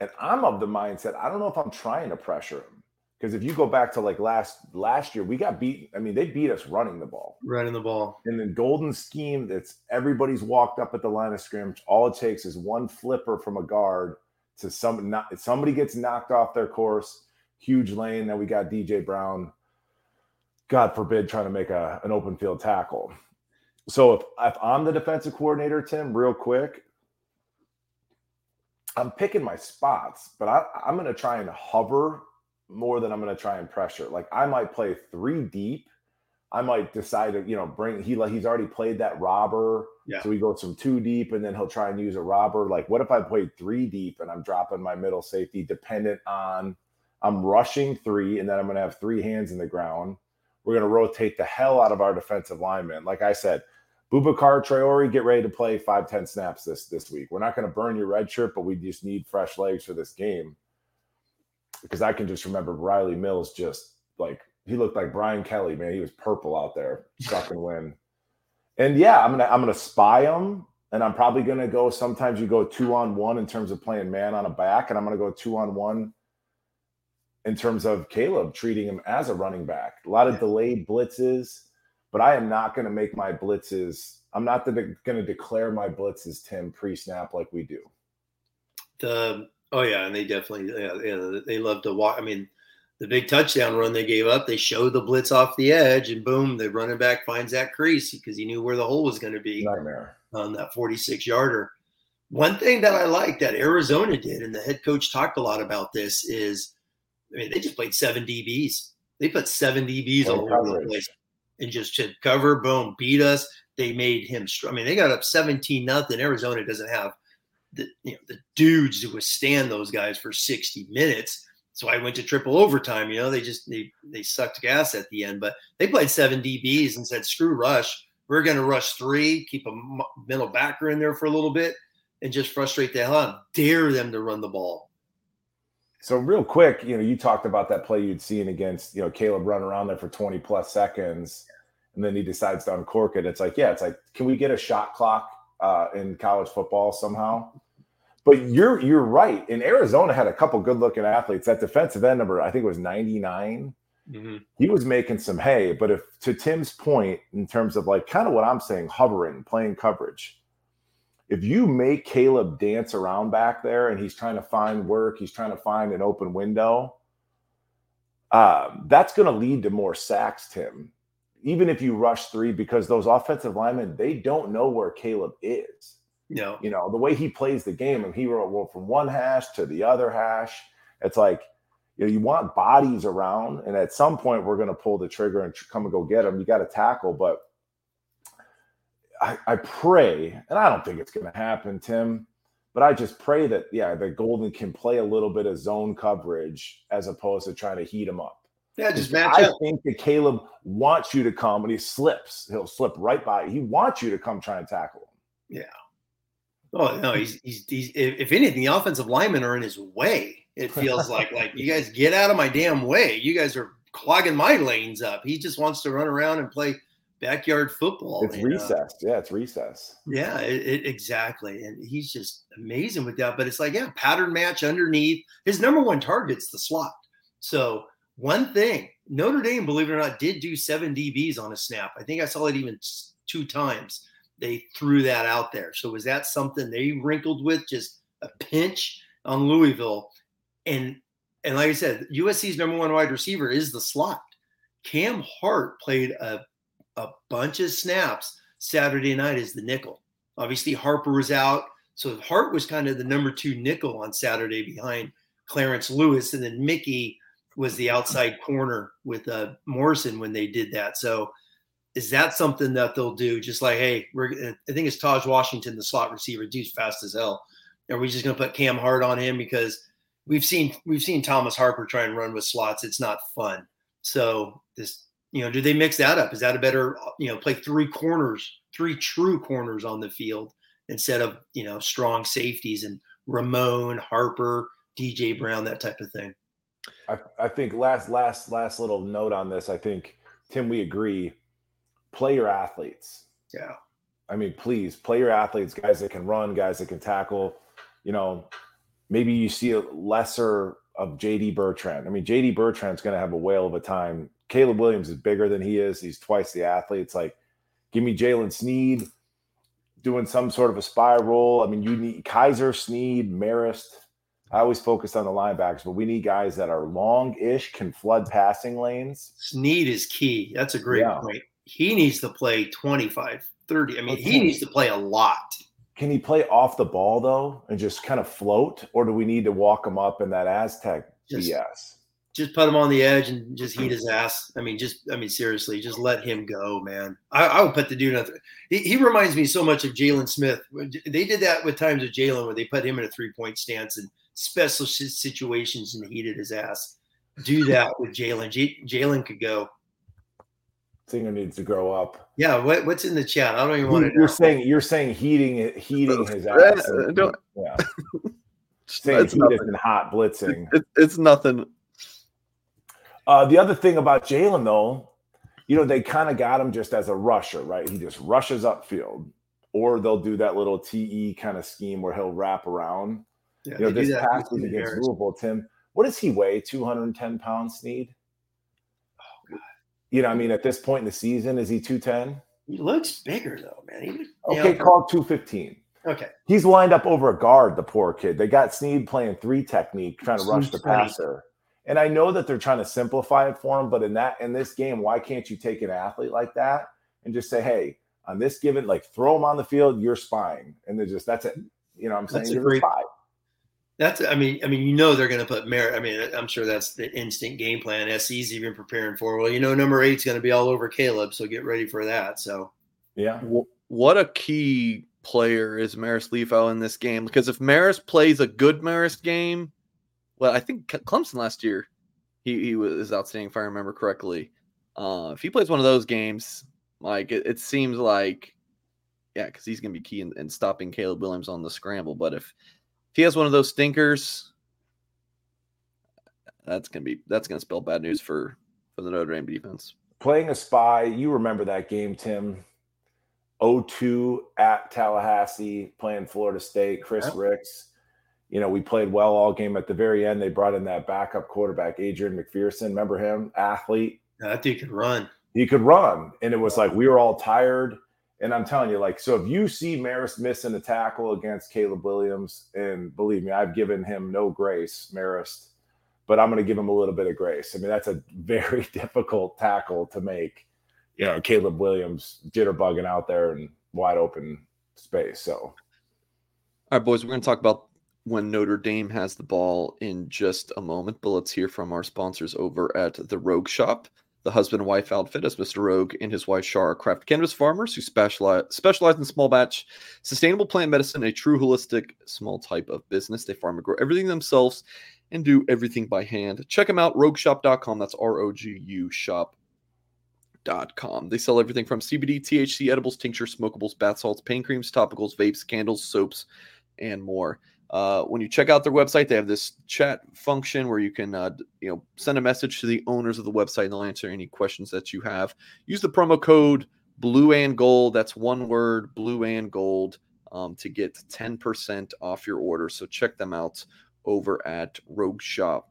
and I'm of the mindset, I don't know if I'm trying to pressure him. Because if you go back to like last last year, we got beat. I mean, they beat us running the ball. Running the ball. In the golden scheme, that's everybody's walked up at the line of scrimmage. All it takes is one flipper from a guard to some not somebody gets knocked off their course. Huge lane. Then we got DJ Brown. God forbid trying to make a, an open field tackle. So if, if I'm the defensive coordinator, Tim, real quick, I'm picking my spots, but I, I'm going to try and hover more than I'm going to try and pressure. Like I might play three deep. I might decide to, you know, bring he like he's already played that robber. Yeah. So he goes from two deep and then he'll try and use a robber. Like, what if I played three deep and I'm dropping my middle safety dependent on I'm rushing three and then I'm gonna have three hands in the ground. We're gonna rotate the hell out of our defensive linemen. Like I said, Boubacar Traore, get ready to play five, 10 snaps this this week. We're not going to burn your red shirt, but we just need fresh legs for this game. Because I can just remember Riley Mills just like he looked like Brian Kelly, man. He was purple out there, sucking wind. And yeah, I'm gonna I'm gonna spy him, and I'm probably gonna go. Sometimes you go two on one in terms of playing man on a back, and I'm gonna go two on one in terms of Caleb treating him as a running back. A lot of delayed blitzes but I am not going to make my blitzes. I'm not going to declare my blitzes Tim pre-snap like we do. The oh yeah, and they definitely yeah, yeah they love to walk. I mean, the big touchdown run they gave up, they showed the blitz off the edge, and boom, the running back finds that crease because he knew where the hole was going to be Nightmare. on that 46 yarder. One thing that I like that Arizona did, and the head coach talked a lot about this, is I mean, they just played seven DBs. They put seven DBs all over the place and just should cover, boom, beat us. They made him. I mean, they got up seventeen nothing. Arizona doesn't have the you know the dudes to withstand those guys for sixty minutes. So I went to triple overtime. You know, they just they they sucked gas at the end, but they played seven DBs and said, "Screw rush. We're going to rush three, keep a middle backer in there for a little bit, and just frustrate the hell out. Dare them to run the ball." So real quick, you know, you talked about that play you'd seen against, you know, Caleb run around there for 20 plus seconds and then he decides to uncork it. It's like, yeah, it's like, can we get a shot clock uh, in college football somehow? But you're you're right. In Arizona, had a couple good looking athletes. That defensive end number, I think, it was 99. Mm-hmm. He was making some hay. But if to Tim's point, in terms of like kind of what I'm saying, hovering, playing coverage, if you make Caleb dance around back there and he's trying to find work, he's trying to find an open window, um, that's going to lead to more sacks, Tim even if you rush three, because those offensive linemen, they don't know where Caleb is. No. You know, the way he plays the game, and he went from one hash to the other hash. It's like, you know, you want bodies around, and at some point we're going to pull the trigger and come and go get them. You got to tackle, but I, I pray, and I don't think it's going to happen, Tim, But I just pray that, yeah, that Golden can play a little bit of zone coverage as opposed to trying to heat him up. Yeah, just match I up. think that Caleb wants you to come and he slips. He'll slip right by. He wants you to come try and tackle him. Yeah. Oh no, he's he's, he's if anything, the offensive linemen are in his way. It feels like like you guys get out of my damn way. You guys are clogging my lanes up. He just wants to run around and play backyard football. It's and, recess. Uh, yeah, it's recess. yeah, it, it, exactly. And he's just amazing with that. But it's like, yeah, pattern match underneath. His number one target's the slot. So one thing, Notre Dame, believe it or not, did do seven DBs on a snap. I think I saw it even two times. They threw that out there. So was that something they wrinkled with? Just a pinch on Louisville. And and like I said, USC's number one wide receiver is the slot. Cam Hart played a, a bunch of snaps Saturday night as the nickel. Obviously, Harper was out. So Hart was kind of the number two nickel on Saturday behind Clarence Lewis. And then Mickey was the outside corner with uh, Morrison when they did that. So is that something that they'll do? Just like, hey, we're I think it's Tahj Washington, the slot receiver, dude's fast as hell. Are we just to put Cam Hart on him because we've seen we've seen Thomas Harper try and run with slots? It's not fun. So this, you know, do they mix that up? Is that a better, you know, play three corners, three true corners on the field instead of you know strong safeties and Ramon Harper, DJ mm-hmm. Brown, that type of thing? I, I think last last last little note on this. I think Tim, we agree. Play your athletes. Yeah. I mean, please play your athletes, guys that can run, guys that can tackle. You know, maybe you see a lesser of JD Bertrand. I mean, JD Bertrand's going to have a whale of a time. Caleb Williams is bigger than he is. He's twice the athlete. It's like, give me Jaylen Sneed doing some sort of a spy role. I mean, you need Kiser, Sneed, Marist. I always focus on the linebackers, but we need guys that are long-ish, can flood passing lanes. Sneed is key. That's a great Yeah. point. He needs to play 25, 30. I mean, he needs to play a lot. Can he play off the ball though, and just kind of float, or do we need to walk him up in that Aztec Just- BS? Just put him on the edge and just heat his ass. I mean, just I mean, seriously, just let him go, man. I, I would put the dude on. th- He, he reminds me so much of Jaylon Smith. They did that with times with Jaylon where they put him in a three point stance in special situations and heated his ass. Do that with Jaylon. J- Jaylon could go. Singer needs to grow up. Yeah. What, what's in the chat? I don't even want to You're know. saying you're saying heating heating his ass. uh, don't- yeah, saying It's heat nothing. isn't hot blitzing. It, it's nothing. Uh, the other thing about Jaylen, though, you know, they kind of got him just as a rusher, right? He just rushes upfield, or they'll do that little TE kind of scheme where he'll wrap around. Yeah, You know, this past with week against. Louisville, Tim, what does he weigh? 210 pounds, Sneed? Oh, God. You know, I mean, at this point in the season, is he 210? He looks bigger though, man. He, Okay, yeah, called 215. okay. He's lined up over a guard, the poor kid. They got Sneed playing three technique, trying to rush the passer. And I know that they're trying to simplify it for him, but in that in this game, why can't you take an athlete like that and just say, hey, on this given, like throw him on the field, you're spying. And they're just that's it. You know what I'm saying? That's a You're great- spy. That's I mean I mean you know they're going to put Merritt. I mean I'm sure that's the instant game plan. SC's even preparing for. Well, you know number eight's going to be all over Caleb, so get ready for that. So Yeah. What a key player is Marist Liufau in this game because if Maris plays a good Maris game, well, I think Clemson last year he, he was outstanding if I remember correctly. Uh, if he plays one of those games, like it, it seems like, yeah, because he's going to be key in, in stopping Caleb Williams on the scramble. But if if he has one of those stinkers, that's gonna be that's gonna spell bad news for for the Notre Dame defense. Playing a spy, you remember that game, Tim. 0-2 at Tallahassee, playing Florida State, Chris Yep. Rix. You know, we played well all game. At the very end, they brought in that backup quarterback, Adrian McPherson. Remember him? Athlete. that dude could run. he could run. And it was like we were all tired. And I'm telling you, like, so if you see Maris missing a tackle against Caleb Williams, and believe me, I've given him no grace, Marist, but I'm going to give him a little bit of grace. I mean, that's a very difficult tackle to make. You know, Caleb Williams jitterbugging out there in wide open space. So All right, boys, we're going to talk about when Notre Dame has the ball in just a moment, but let's hear from our sponsors over at the Rogue Shop. The husband and wife outfit, is Mr. Rogue and his wife Shar, craft cannabis farmers who specialize specialize in small batch, sustainable plant medicine, a true holistic small type of business. They farm and grow everything themselves and do everything by hand. Check them out, rogueshop.com. That's R O G U shop.com. They sell everything from CBD, THC, edibles, tinctures, smokables, bath salts, pain creams, topicals, vapes, candles, soaps, and more. Uh, when you check out their website, they have this chat function where you can, uh, you know, send a message to the owners of the website and they'll answer any questions that you have. Use the promo code Blue and Gold. That's one word, Blue and Gold, um, to get 10% off your order. So check them out over at RogueShop.com.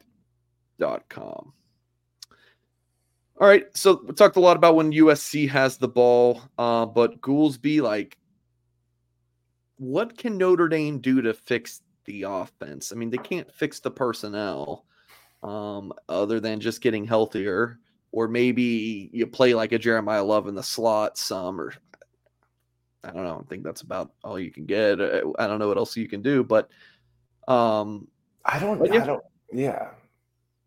All right, so we talked a lot about when USC has the ball, uh, but Goolsby, like, what can Notre Dame do to fix the offense. I mean, they can't fix the personnel um, other than just getting healthier, or maybe you play like a Jeremiyah Love in the slot some, or I don't know. I think that's about all you can get. Uh, I don't know what else you can do, but um, I don't. I don't. Yeah,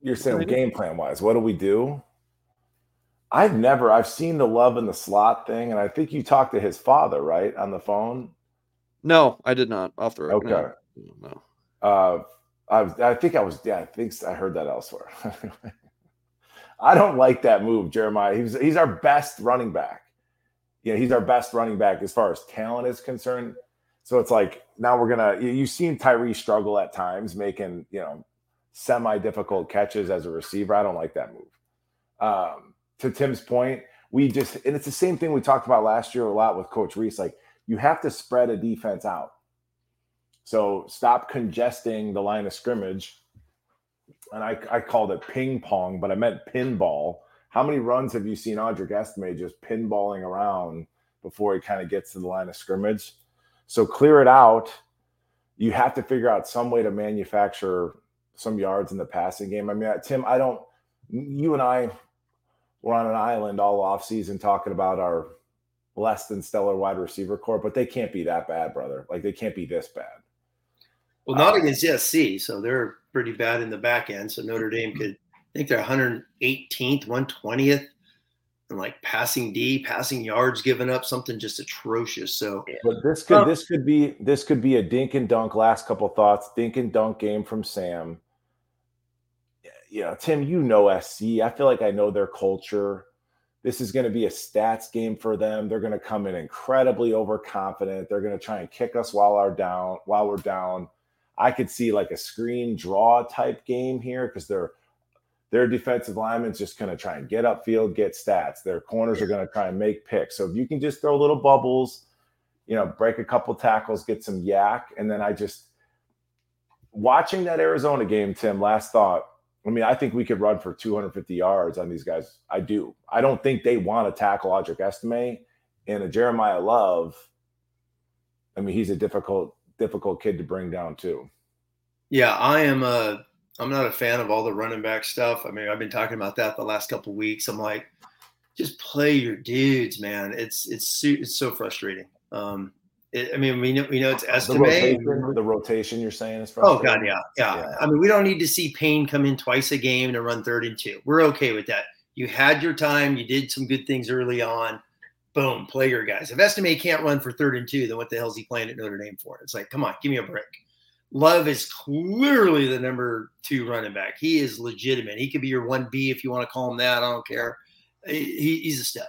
you're saying game plan wise, what do we do? I've never. I've seen the love in the slot thing, and I think you talked to his father, right, on the phone. No, I did not. Off the record. Okay. No. Uh, I, was, I think I was. Yeah, I think I heard that elsewhere. I don't like that move, Jeremiyah. He's he's our best running back. Yeah, he's our best running back as far as talent is concerned. So it's like now we're gonna. You've seen Tyree struggle at times, making you know semi difficult catches as a receiver. I don't like that move. Um, to Tim's point, we just and it's the same thing we talked about last year a lot with Coach Reese. Like you have to spread a defense out. So stop congesting the line of scrimmage. And I, I called it ping pong, but I meant pinball. How many runs have you seen Audric Estime just pinballing around before he kind of gets to the line of scrimmage? So clear it out. You have to figure out some way to manufacture some yards in the passing game. I mean, uh, Tim, I don't, you and I were on an island all off season talking about our less than stellar wide receiver corps, but they can't be that bad, brother. Like they can't be this bad. Well, not uh, against SC, so they're pretty bad in the back end. So Notre Dame mm-hmm. could I think they're 118th, 120th, and like passing D, passing yards given up, something just atrocious. So, but this could this could be this could be a dink and dunk. Last couple thoughts, dink and dunk game from Sam. You know, Tim, you know SC. I feel like I know their culture. This is going to be a stats game for them. They're going to come in incredibly overconfident. They're going to try and kick us while our down while we're down I could see like a screen draw type game here because they're their defensive linemen's just going to try and get upfield, get stats. Their corners are going to try and make picks. So if you can just throw little bubbles, you know, break a couple tackles, get some YAC, and then I just watching that Arizona game, Tim. Last thought. I mean, I think we could run for 250 yards on these guys. I do. I don't think they want to tackle Audric Estime and a Jeremiyah Love. I mean, he's a difficult difficult kid to bring down too. Yeah, I am a I'm not a fan of all the running back stuff. I mean, I've been talking about that the last couple weeks. I'm like, just play your dudes, man. It's it's it's so frustrating. Um, it, I mean, we know we know it's Estime. The rotation, the rotation you're saying is frustrating. Oh god, yeah, yeah, yeah. I mean, we don't need to see Payne come in twice a game to run third and two. We're okay with that. You had your time. You did some good things early on boom, play your guys. If Estime can't run for third and two, then what the hell is he playing at Notre Dame for? It's like, come on, give me a break. Love is clearly the number two running back. He is legitimate. He could be your 1B if you want to call him that. I don't care. He, he's a stud.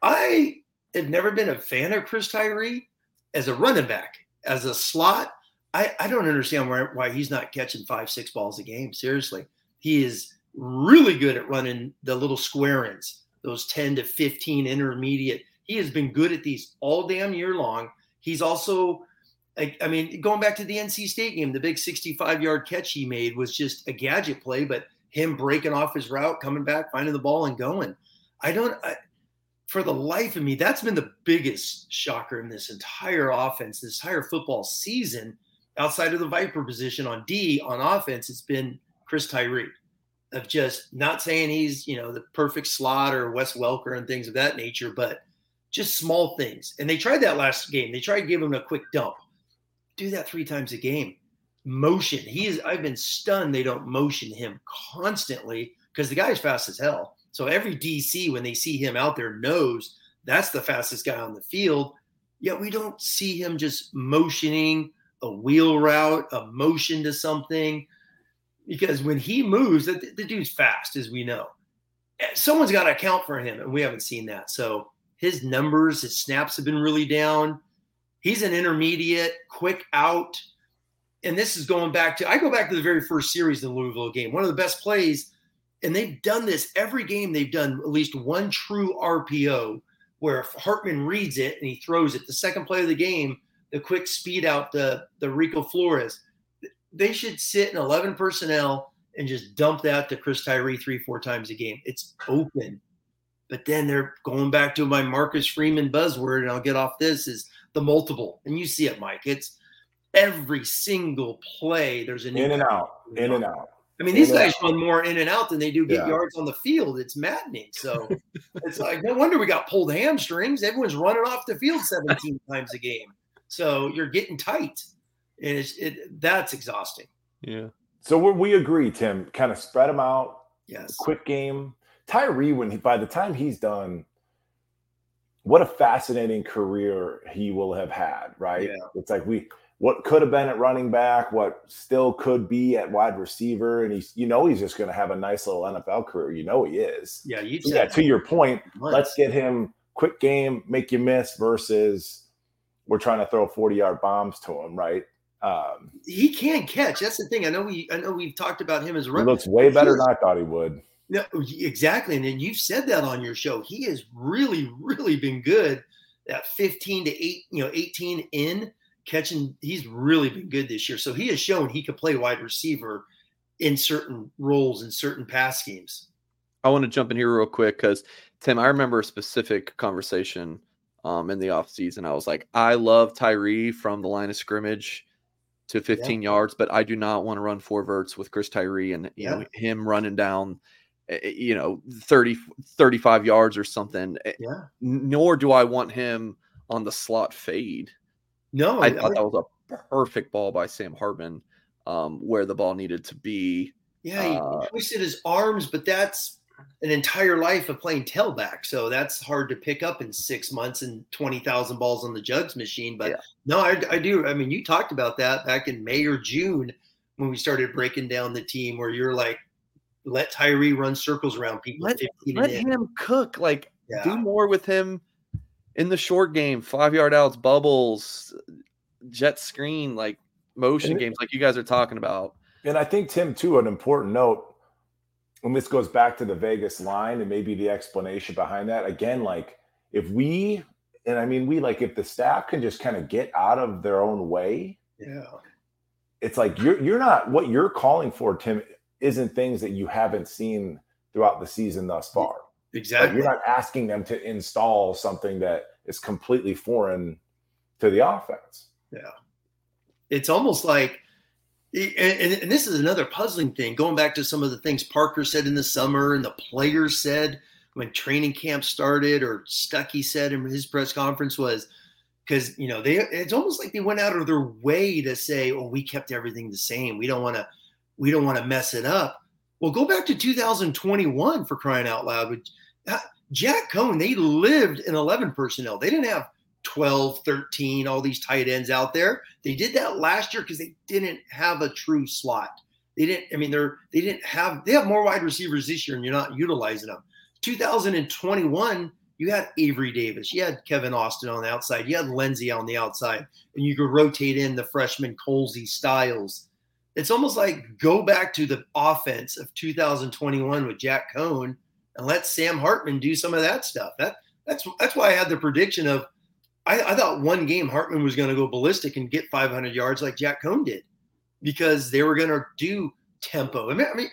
I have never been a fan of Chris Tyree as a running back, as a slot. I, I don't understand why, why he's not catching five, six balls a game. Seriously. He is really good at running the little square ins those 10 to 15 intermediate. He has been good at these all damn year long. He's also, I, I mean, going back to the NC State game, the big 65 yard catch he made was just a gadget play, but him breaking off his route, coming back, finding the ball, and going. I don't, I, for the life of me, that's been the biggest shocker in this entire offense, this entire football season. Outside of the Viper position on D on offense, it's been Chris Tyree of just not saying he's, you know, the perfect slot or Wes Welker and things of that nature, but just small things. And they tried that last game. They tried to give him a quick dump. Do that three times a game. Motion. He is I've been stunned they don't motion him constantly because the guy's fast as hell. So every DC, when they see him out there, knows that's the fastest guy on the field. Yet we don't see him just motioning a wheel route, a motion to something. Because when he moves, the, the dude's fast, as we know. Someone's got to account for him, and we haven't seen that. So his numbers, his snaps have been really down. He's an intermediate, quick out. And this is going back to, I go back to the very first series in the Louisville game. One of the best plays, and they've done this every game. They've done at least one true RPO where Hartman reads it and he throws it, the second play of the game, the quick speed out the, the Rico Flores, they should sit in 11 personnel and just dump that to Chris Tyree three, four times a game. It's open. But then they're going back to my Marcus Freeman buzzword, and I'll get off this is the multiple. And you see it, Mike. It's every single play. There's an in and out, in and out. I mean, these guys run more in and out than they do get yeah. yards on the field. It's maddening. So it's like no wonder we got pulled hamstrings. Everyone's running off the field 17 times a game. So you're getting tight, and it's it that's exhausting. Yeah. So we agree, Tim. Kind of spread them out. Yes. Quick game. Tyree, when he, by the time he's done, what a fascinating career he will have had, right? Yeah. It's like we what could have been at running back, what still could be at wide receiver, and he's you know he's just going to have a nice little NFL career. You know he is. Yeah, you yeah. To your point, months. let's get him quick game, make you miss versus we're trying to throw forty yard bombs to him, right? Um, he can't catch. That's the thing. I know we I know we've talked about him as a He looks way better than I thought he would. No, exactly. And then you've said that on your show. He has really, really been good. That 15 to 8, you know, 18 in catching, he's really been good this year. So he has shown he could play wide receiver in certain roles in certain pass schemes. I want to jump in here real quick because Tim, I remember a specific conversation um, in the offseason. I was like, I love Tyree from the line of scrimmage to 15 yeah. yards, but I do not want to run four verts with Chris Tyree and you yeah. know him running down Eh, eh, you know 30 35 yards or something eh, yeah nor do i want him on the slot fade no i, I thought that was a perfect ball by sam hartman um, where the ball needed to be yeah he uh, twisted his arms but that's an entire life of playing tailback so that's hard to pick up in six months and 20000 balls on the jugs machine but yeah. no I, I do i mean you talked about that back in may or june when we started breaking down the team where you're like let Tyree run circles around people. Let, let him cook. Like yeah. do more with him in the short game, five yard outs, bubbles, jet screen, like motion and games, like you guys are talking about. And I think Tim, too, an important note, and this goes back to the Vegas line and maybe the explanation behind that. Again, like if we and I mean we like if the staff can just kind of get out of their own way, yeah. It's like you're you're not what you're calling for, Tim, isn't things that you haven't seen throughout the season thus far. Exactly. Like you're not asking them to install something that is completely foreign to the offense. Yeah. It's almost like, and, and, this is another puzzling thing, going back to some of the things Parker said in the summer and the players said when training camp started, or Stuckey said in his press conference was because, you know, they it's almost like they went out of their way to say, oh, we kept everything the same. We don't want to we don't want to mess it up. Well, go back to 2021 for crying out loud. Uh, Jack Coan, they lived in 11 personnel. They didn't have 12, 13, all these tight ends out there. They did that last year because they didn't have a true slot. They didn't, I mean, they're they didn't have they have more wide receivers this year and you're not utilizing them. 2021, you had Avery Davis, you had Kevin Austin on the outside, you had Lenzy on the outside, and you could rotate in the freshman Colzie Styles it's almost like go back to the offense of 2021 with Jack Coan and let Sam Hartman do some of that stuff. That that's that's why I had the prediction of I, I thought one game Hartman was going to go ballistic and get 500 yards like Jack Coan did because they were going to do tempo. I mean, I mean,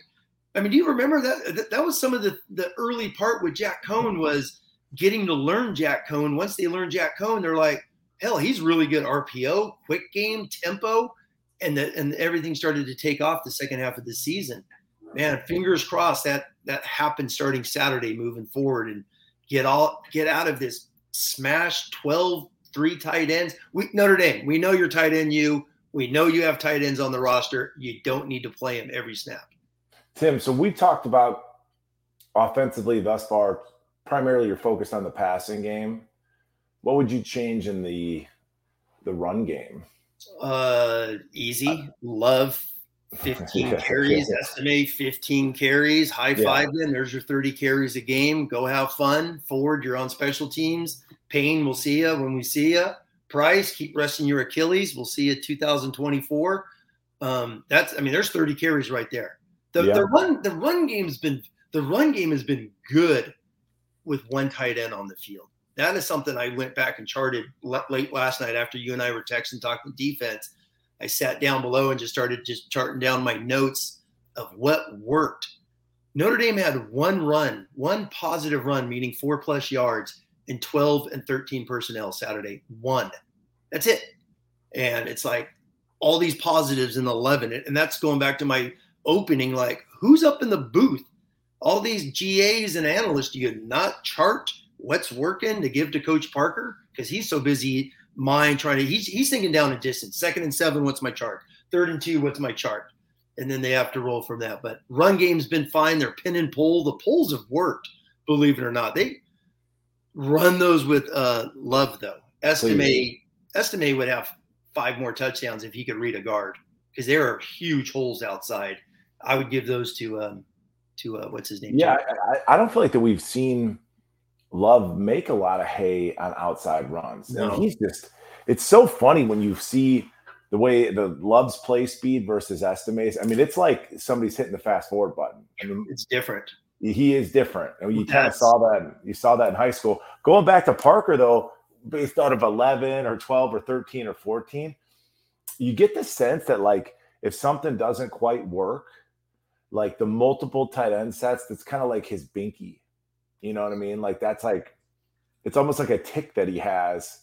I mean, do you remember that? that? That was some of the the early part with Jack Coan was getting to learn Jack Coan. Once they learned Jack Coan, they're like, hell, he's really good RPO, quick game, tempo and the, and everything started to take off the second half of the season. Man, fingers crossed that that happens starting Saturday moving forward and get all get out of this smash 12 three tight ends. We Notre Dame, we know you're tight end you. We know you have tight ends on the roster. You don't need to play them every snap. Tim, so we talked about offensively thus far, primarily you're focused on the passing game. What would you change in the the run game? Uh, easy. Love 15 yeah, carries, yeah. Estime 15 carries, high five yeah. them. There's your 30 carries a game. Go have fun. Ford, you're on special teams. Payne, we'll see you when we see you. Price, keep resting your Achilles. We'll see you 2024. Um, that's I mean, there's 30 carries right there. The, the run the run game's been the run game has been good with one tight end on the field. That is something I went back and charted late last night after you and I were texting talking defense I sat down below and just started just charting down my notes of what worked. Notre Dame had one run, one positive run, meaning four plus yards in 12 and 13 personnel Saturday. One. That's it. And it's like all these positives in 11. And that's going back to my opening like, who's up in the booth? All these GAs and analysts, do you not chart what's working to give to Coach Parker? Because he's so busy mind trying to he's he's thinking down a distance. Second and seven, what's my chart? Third and two, what's my chart? And then they have to roll from that. But run game's been fine. They're pin and pull. The pulls have worked, believe it or not. They run those with uh, love though. Estime Estime would have five more touchdowns if he could read a guard because there are huge holes outside. I would give those to um, to uh, what's his name? Yeah, I, I, don't feel like that we've seen Love make a lot of hay on outside runs. No. And he's just it's so funny when you see the way the Love's play speed versus Estime's. I mean, it's like somebody's hitting the fast forward button. I mean, it's different. He is different. And you kind of saw that. You saw that in high school. Going back to Parker though, based out of 11 or 12 or 13 or 14, you get the sense that like if something doesn't quite work, like the multiple tight end sets, that's kind of like his binky. You know what I mean? Like that's like it's almost like a tick that he has.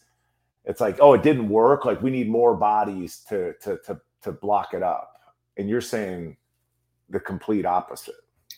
It's like, oh, it didn't work. Like we need more bodies to to to to block it up. And you're saying the complete opposite.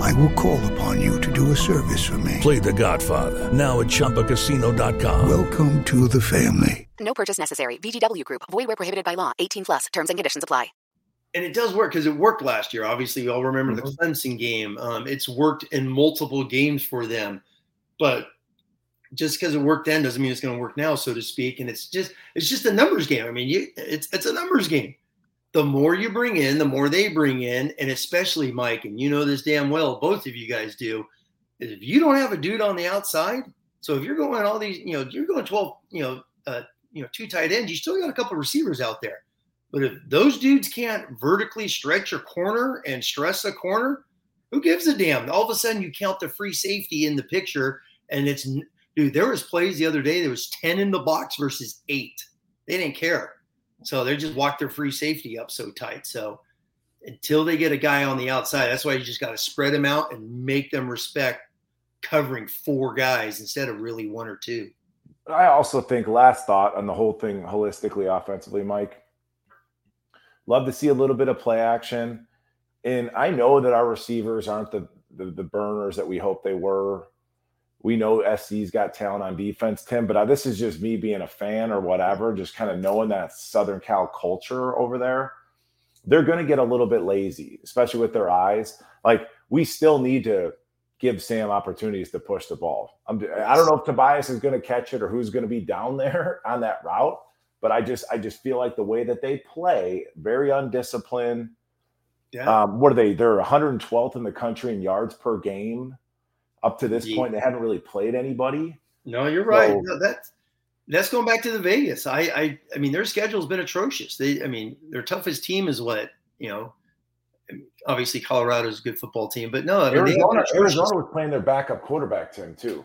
I will call upon you to do a service for me. Play the Godfather, now at ChumbaCasino.com. Welcome to the family. No purchase necessary. VGW Group. Void where prohibited by law. 18 plus. Terms and conditions apply. And it does work because it worked last year. Obviously, you all remember mm-hmm. the Clemson game. Um, it's worked in multiple games for them. But just because it worked then doesn't mean it's going to work now, so to speak. And it's just it's just a numbers game. I mean, you, it's it's a numbers game. The more you bring in, the more they bring in, and especially Mike, and you know this damn well, both of you guys do. Is if you don't have a dude on the outside, so if you're going all these, you know, you're going 12, you know, uh, you know, two tight ends, you still got a couple of receivers out there. But if those dudes can't vertically stretch a corner and stress a corner, who gives a damn? All of a sudden, you count the free safety in the picture, and it's dude, there was plays the other day. There was 10 in the box versus eight. They didn't care. So they just walked their free safety up so tight. So until they get a guy on the outside, that's why you just got to spread them out and make them respect covering four guys instead of really one or two. I also think last thought on the whole thing holistically offensively, Mike. Love to see a little bit of play action. And I know that our receivers aren't the, the, the burners that we hope they were we know SC's got talent on defense, Tim, but this is just me being a fan or whatever, just kind of knowing that Southern Cal culture over there. They're going to get a little bit lazy, especially with their eyes. Like we still need to give Sam opportunities to push the ball. I'm, I don't know if Tobias is going to catch it or who's going to be down there on that route, but I just I just feel like the way that they play, very undisciplined. Yeah. Um, what are they? They're 112th in the country in yards per game up to this point, they haven't really played anybody. No, you're right. So, no, that's that's going back to the Vegas. I, I I mean, their schedule's been atrocious. They, I mean, their toughest team is what you know. Obviously, Colorado's a good football team, but no, I mean, Arizona, Arizona was playing their backup quarterback team too.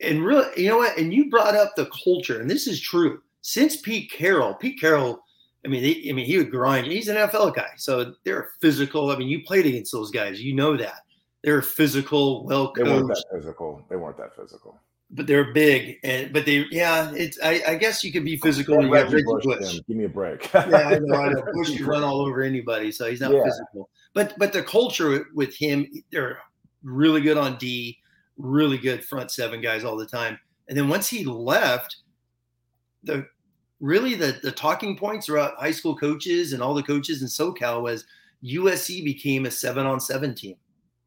And really, you know what? And you brought up the culture, and this is true. Since Pete Carroll, Pete Carroll, I mean, they, I mean, he would grind. He's an NFL guy, so they're physical. I mean, you played against those guys, you know that. They were physical, well coached. They weren't that physical. They weren't that physical. but they're big and but they yeah it's I, I guess you could be physical when you Reggie Bush. Bush. Give me a break. yeah, I know. I know. Bush can run all over anybody, so he's not yeah. physical. But but the culture with him, they're really good on D, really good front seven guys all the time. And then once he left, the really the the talking points throughout high school coaches and all the coaches in SoCal was USC became a seven on seven team.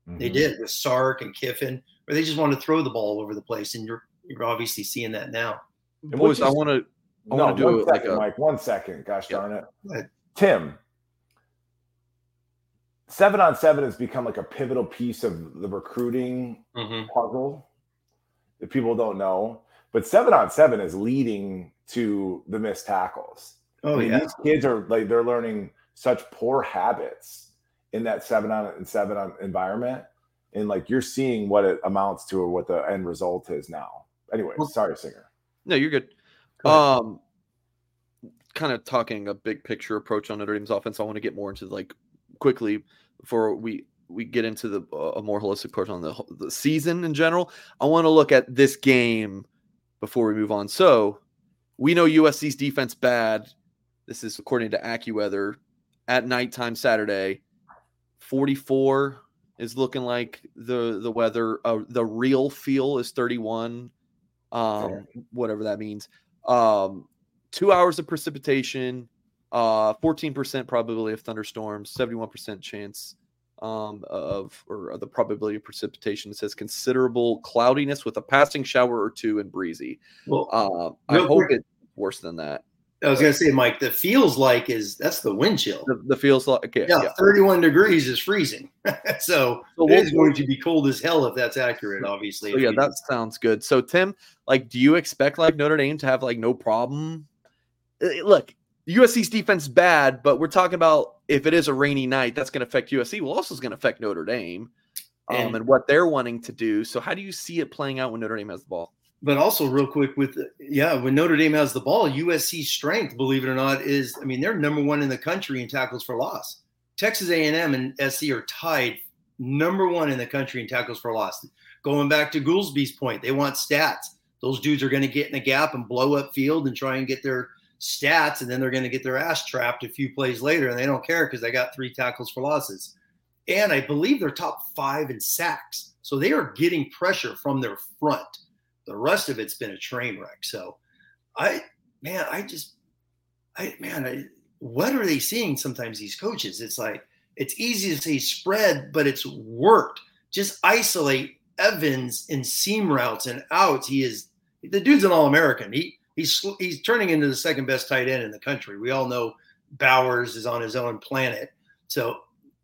Mm-hmm. They did with Sark and Kiffin, where they just want to throw the ball over the place, and you're you're obviously seeing that now. And boys, I want to I no, want to do it second, like a, Mike. One second, gosh yeah. darn it, Tim. Seven on seven has become like a pivotal piece of the recruiting mm-hmm. puzzle that people don't know. But seven on seven is leading to the missed tackles. Oh I mean, yeah, these kids are like they're learning such poor habits in that seven on and seven on environment, and like you're seeing what it amounts to or what the end result is now. Anyway, well, sorry, singer. No, you're good. Um, kind of talking a big picture approach on Notre Dame's offense. I want to get more into like quickly before we we get into the uh, a more holistic approach on the the season in general. I want to look at this game before we move on. So we know USC's defense bad. This is according to AccuWeather at nighttime Saturday. 44 is looking like the the weather. Uh, the real feel is 31, um, whatever that means. Um, two hours of precipitation, uh, 14% probability of thunderstorms, 71% chance um, of or the probability of precipitation. It says considerable cloudiness with a passing shower or two and breezy. Well, uh, I hope quick, it's worse than that. I was going to say, Mike, the feels like is that's the wind chill. The, the feels like okay, yeah, yeah, 31 degrees is freezing. so, so it is going to be cold as hell if that's accurate, obviously. So yeah, that sounds good. So Tim, like, do you expect like Notre Dame to have like no problem? Look, USC's defense bad, but we're talking about if it is a rainy night, that's going to affect USC. Well, also is going to affect Notre Dame um, and, and what they're wanting to do. So, how do you see it playing out when Notre Dame has the ball? But also, real quick, with yeah, when Notre Dame has the ball, USC's strength, believe it or not, is I mean they're number one in the country in tackles for loss. Texas A&M and SC are tied number one in the country in tackles for loss. Going back to Goolsby's point, they want stats. Those dudes are going to get in a gap and blow up field and try and get their stats, and then they're going to get their ass trapped a few plays later, and they don't care because they got three tackles for losses. And I believe they're top five in sacks. So they are getting pressure from their front. The rest of it's been a train wreck. So I, man, I just, I, man, I, what are they seeing sometimes, these coaches? It's like, it's easy to say spread, but it's worked. Just isolate Evans in seam routes and outs. He is, the dude's an All American. He, he's he's turning into the second best tight end in the country. We all know Bowers is on his own planet. So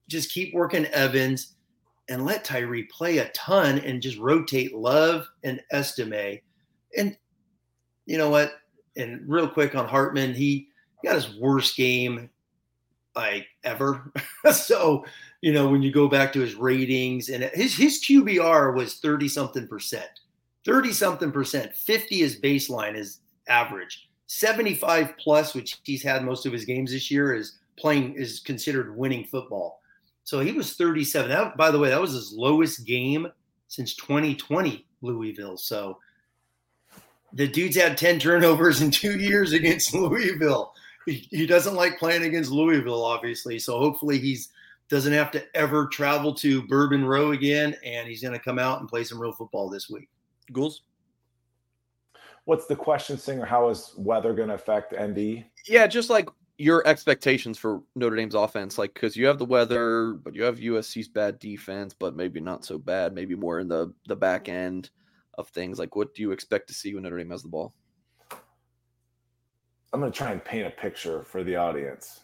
just keep working Evans and let Tyree play a ton and just rotate Love and Estime. And you know what? And real quick on Hartman, he got his worst game like ever. so, you know, when you go back to his ratings and his his QBR was 30 something percent. 30 something percent. 50 is baseline is average. 75 plus, which he's had most of his games this year, is playing is considered winning football. So he was 37. That, by the way, that was his lowest game since 2020 Louisville. So the dude's had 10 turnovers in two years against Louisville. He, he doesn't like playing against Louisville, obviously. So hopefully he's doesn't have to ever travel to Bourbon Row again, and he's going to come out and play some real football this week. Ghouls what's the question, Singer? How is weather going to affect ND? Yeah, just like your expectations for Notre Dame's offense, like because you have the weather, but you have USC's bad defense, but maybe not so bad, maybe more in the the back end of things. Like, what do you expect to see when Notre Dame has the ball? I'm going to try and paint a picture for the audience.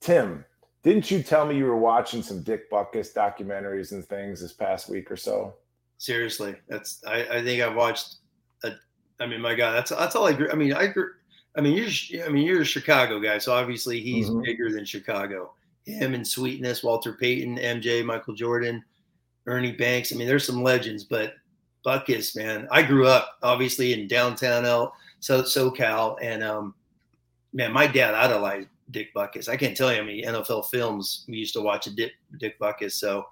Tim, didn't you tell me you were watching some Dick Butkus documentaries and things this past week or so? Seriously, that's I, I think I've watched I mean, my God, that's that's all I agree. I mean, I agree. I mean, you're I mean, you're a Chicago guy, so obviously he's mm-hmm. bigger than Chicago. Him and Sweetness, Walter Payton, MJ, Michael Jordan, Ernie Banks. I mean, there's some legends, but Butkus, man, I grew up obviously in downtown L, so SoCal, and um, man, my dad idolized Dick Butkus. I can't tell you how many NFL films we used to watch a Dick, Dick Butkus. So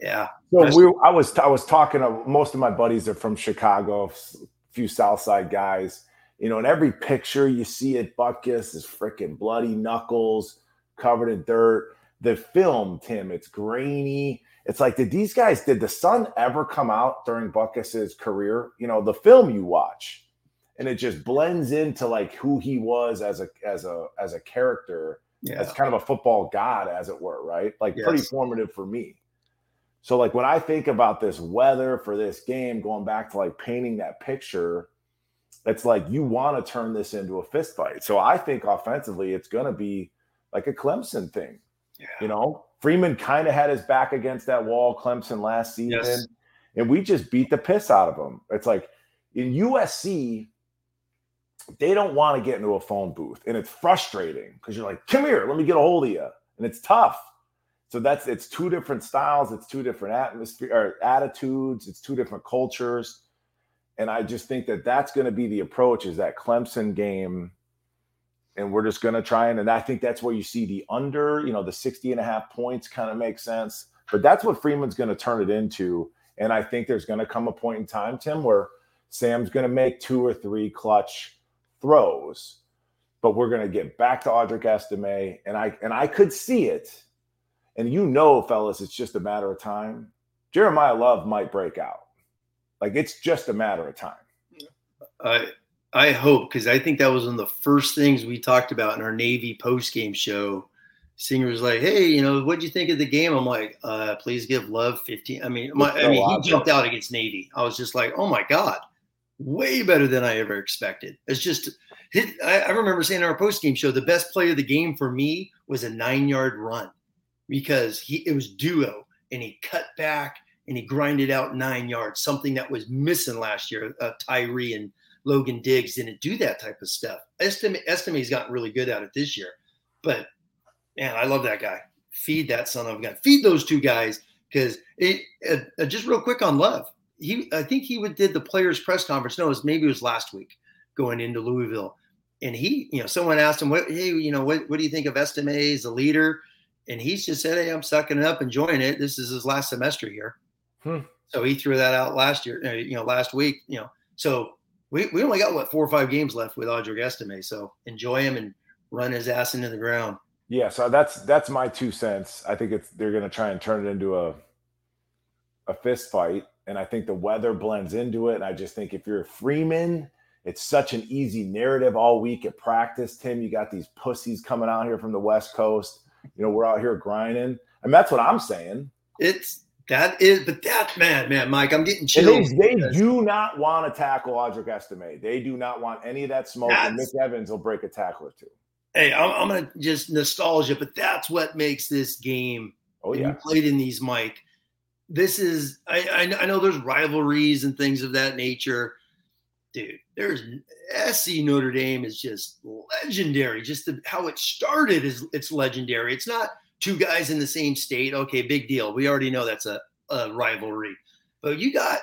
Yeah. So we, I was, I was talking to most of my buddies are from Chicago, a few South Side guys. You know, in every picture you see it, Butkus is freaking bloody knuckles covered in dirt. The film, Tim, it's grainy. It's like, did these guys, did the sun ever come out during Butkus's career? You know, the film you watch, and it just blends into like who he was as a as a as a character, yeah. as kind of a football god, as it were, right? Like yes. pretty formative for me. So, like when I think about this weather for this game, going back to like painting that picture, it's like you want to turn this into a fist fight. So I think offensively, it's going to be like a Clemson thing. Yeah. You know, Freeman kind of had his back against that wall, Clemson last season, yes. and we just beat the piss out of him. It's like in USC, they don't want to get into a phone booth, and it's frustrating because you're like, "Come here, let me get a hold of you," and it's tough. So that's it's two different styles, it's two different atmosphere or attitudes, it's two different cultures, and I just think that that's going to be the approach is that Clemson game and we're just going to try and and I think that's where you see the under, you know, the 60 and a half points kind of makes sense. But that's what Freeman's going to turn it into. And I think there's going to come a point in time, Tim, where Sam's going to make two or three clutch throws, but we're going to get back to Audric Estime. And I and I could see it. And you know, fellas, it's just a matter of time. Jeremiyah Love might break out. Like it's just a matter of time. Uh, I hope because I think that was one of the first things we talked about in our Navy post game show. Singer was like, "Hey, you know, what do you think of the game?" I'm like, uh, "Please give Love 15." I mean, my, I mean, he jumped out against Navy. I was just like, "Oh my god, way better than I ever expected." It's just, I, I remember saying in our post game show, the best play of the game for me was a nine yard run because he it was duo and he cut back and he grinded out nine yards, something that was missing last year. Uh, Tyree and Logan Diggs didn't do that type of stuff. Estime, Estime's gotten really good at it this year. But man, I love that guy. Feed that son of a gun. Feed those two guys because it. Uh, uh, just real quick on Love, he I think he did the players press conference. No, it was maybe it was last week going into Louisville, and he, you know, someone asked him, "What, hey, you know, what, what do you think of Estime as a leader?" And he just said, "Hey, I'm sucking it up, enjoying it. This is his last semester here." Hmm. So he threw that out last year, uh, you know, last week, you know. So we, we only got what four or five games left with Audric Estime. So enjoy him and run his ass into the ground. Yeah, so that's that's my two cents. I think it's they're gonna try and turn it into a a fist fight. And I think the weather blends into it. And I just think if you're a Freeman, it's such an easy narrative all week at practice. Tim, you got these pussies coming out here from the West Coast. You know, we're out here grinding. And that's what I'm saying. It's that is, but that man, man, Mike, I'm getting chills. They, they do not want to tackle Audric Estime. They do not want any of that smoke. And Nick Evans will break a tackle or two. Hey, I'm, I'm gonna just nostalgia, but that's what makes this game. Oh yeah, you played in these, Mike. This is I, I I know there's rivalries and things of that nature, dude. There's SC Notre Dame is just legendary. Just the, how it started is it's legendary. It's not two guys in the same state. Okay, big deal. We already know that's a, a rivalry. But you got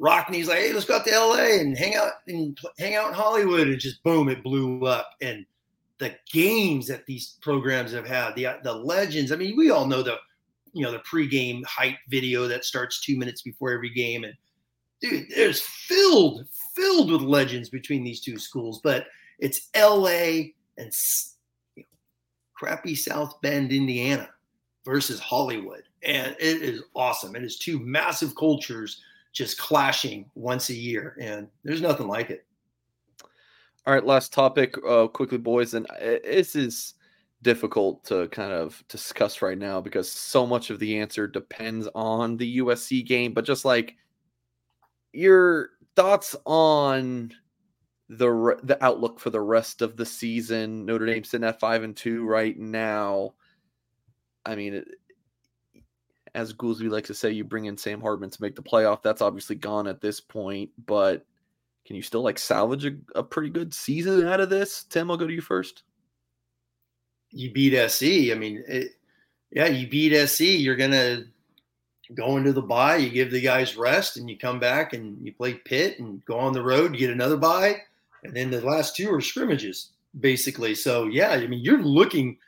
Rockne's like, hey, let's go out to LA and hang out and hang out in Hollywood, and just boom, it blew up. And the games that these programs have had, the the legends. I mean, we all know the you know the pregame hype video that starts two minutes before every game, and dude, there's filled filled with legends between these two schools. But it's LA and crappy South Bend, Indiana versus Hollywood. And it is awesome. It is two massive cultures just clashing once a year. And there's nothing like it. All right, last topic, uh, quickly, boys. And uh, this is difficult to kind of discuss right now because so much of the answer depends on the USC game. But just like your thoughts on the the outlook for the rest of the season. Notre Dame sitting at five and two right now. I mean, it, as Goolsby likes to say, you bring in Sam Hartman to make the playoff. That's obviously gone at this point, but can you still like salvage a, a pretty good season out of this? Tim, I'll go to you first. You beat SC. I mean, it, yeah, you beat SC. You're gonna go into the bye. You give the guys rest, and you come back and you play Pitt and go on the road. You get another bye and then the last two are scrimmages basically. So yeah, I mean you're looking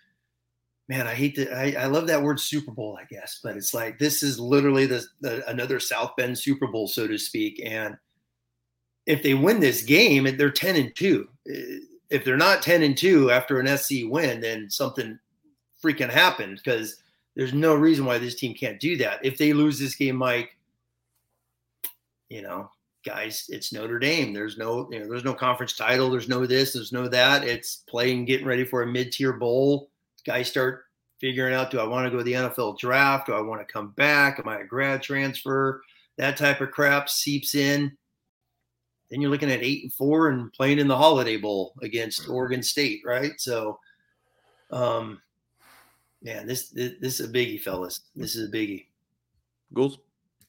man, I hate to, I, I love that word Super Bowl, I guess, but it's like this is literally the, the another South Bend Super Bowl, so to speak. And if they win this game, they're 10 and 2. If they're not 10 and 2 after an SC win, then something freaking happened because there's no reason why this team can't do that. If they lose this game, Mike, you know, guys, it's Notre Dame. There's no, you know, there's no conference title. There's no this. There's no that. It's playing, getting ready for a mid-tier bowl. Guys start figuring out: Do I want to go to the NFL draft? Do I want to come back? Am I a grad transfer? That type of crap seeps in. Then you're looking at eight and four and playing in the Holiday Bowl against Oregon State, right? So, um, man, this this, this is a biggie, fellas. This is a biggie. Goals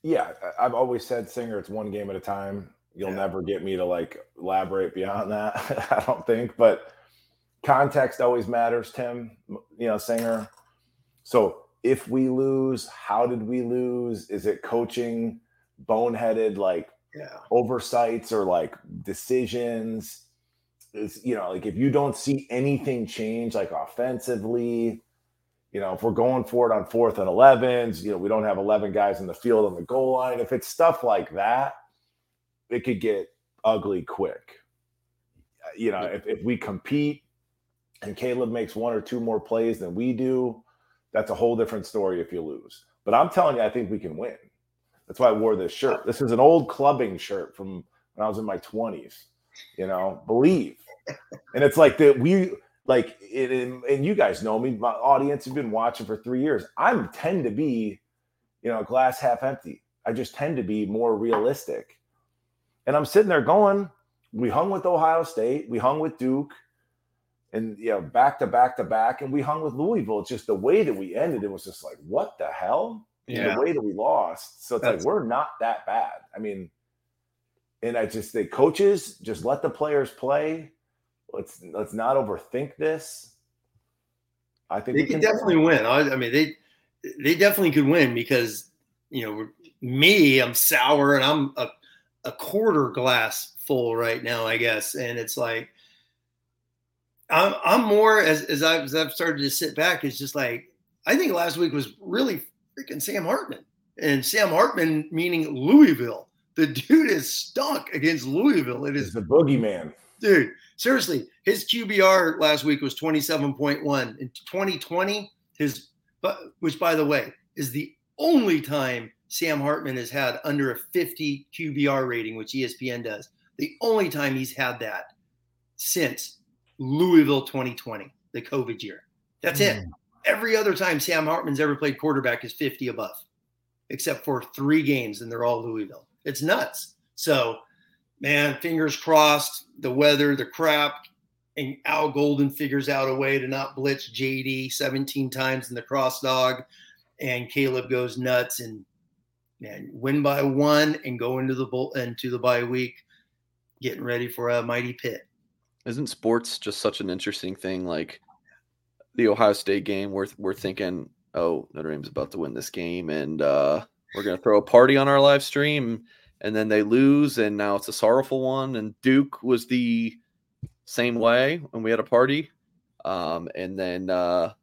yeah, I've always said singer, it's one game at a time. You'll yeah. never get me to like elaborate beyond that. I don't think, but context always matters, Tim, you know, singer. So if we lose, how did we lose? Is it coaching, boneheaded, like yeah. oversights or like decisions? Is, you know, like if you don't see anything change, like offensively, you know, if we're going for it on fourth and 11s, you know, we don't have 11 guys in the field on the goal line. If it's stuff like that, it could get ugly quick. Uh, you know, if, if we compete and Caleb makes one or two more plays than we do, that's a whole different story if you lose. But I'm telling you, I think we can win. That's why I wore this shirt. This is an old clubbing shirt from when I was in my 20s. You know, believe. And it's like that we like it, and you guys know me my audience has been watching for three years. I tend to be you know glass half empty. I just tend to be more realistic. And i'm sitting there going we hung with ohio state we hung with duke and you know back to back to back and we hung with louisville. It's just the way that we ended it was just like what the hell? Yeah. the way that we lost. So it's That's... like we're not that bad. I mean and i just think coaches just let the players play let's let's not overthink this. I think they could definitely win. win. I, I, mean, they they definitely could win because you know me, I'm sour and I'm a, a quarter glass full right now, I guess, and it's like I'm I'm more as as I've, as I've started to sit back. It's just like I think last week was really freaking Sam Hartman and Sam Hartman meaning Louisville. The dude is stunk against Louisville. It is the boogeyman dude. Seriously, his QBR last week was 27.1. In 2020, his which by the way is the only time Sam Hartman has had under a 50 QBR rating, which ESPN does. The only time he's had that since Louisville 2020, the COVID year. That's mm. it. Every other time Sam Hartman's ever played quarterback is 50 above, except for three games, and they're all Louisville. It's nuts. So man, fingers crossed, the weather, the crap, and Al Golden figures out a way to not blitz JD 17 times in the cross dog, and Caleb goes nuts and man, win by one and go into the bull into the bye week, getting ready for a mighty Pitt. Isn't sports just such an interesting thing? Like the Ohio State game, we're we're thinking, oh, Notre Dame's about to win this game, and uh, we're gonna throw a party on our live stream and then they lose, and now it's a sorrowful one. And Duke was the same way when we had a party, um, and then uh,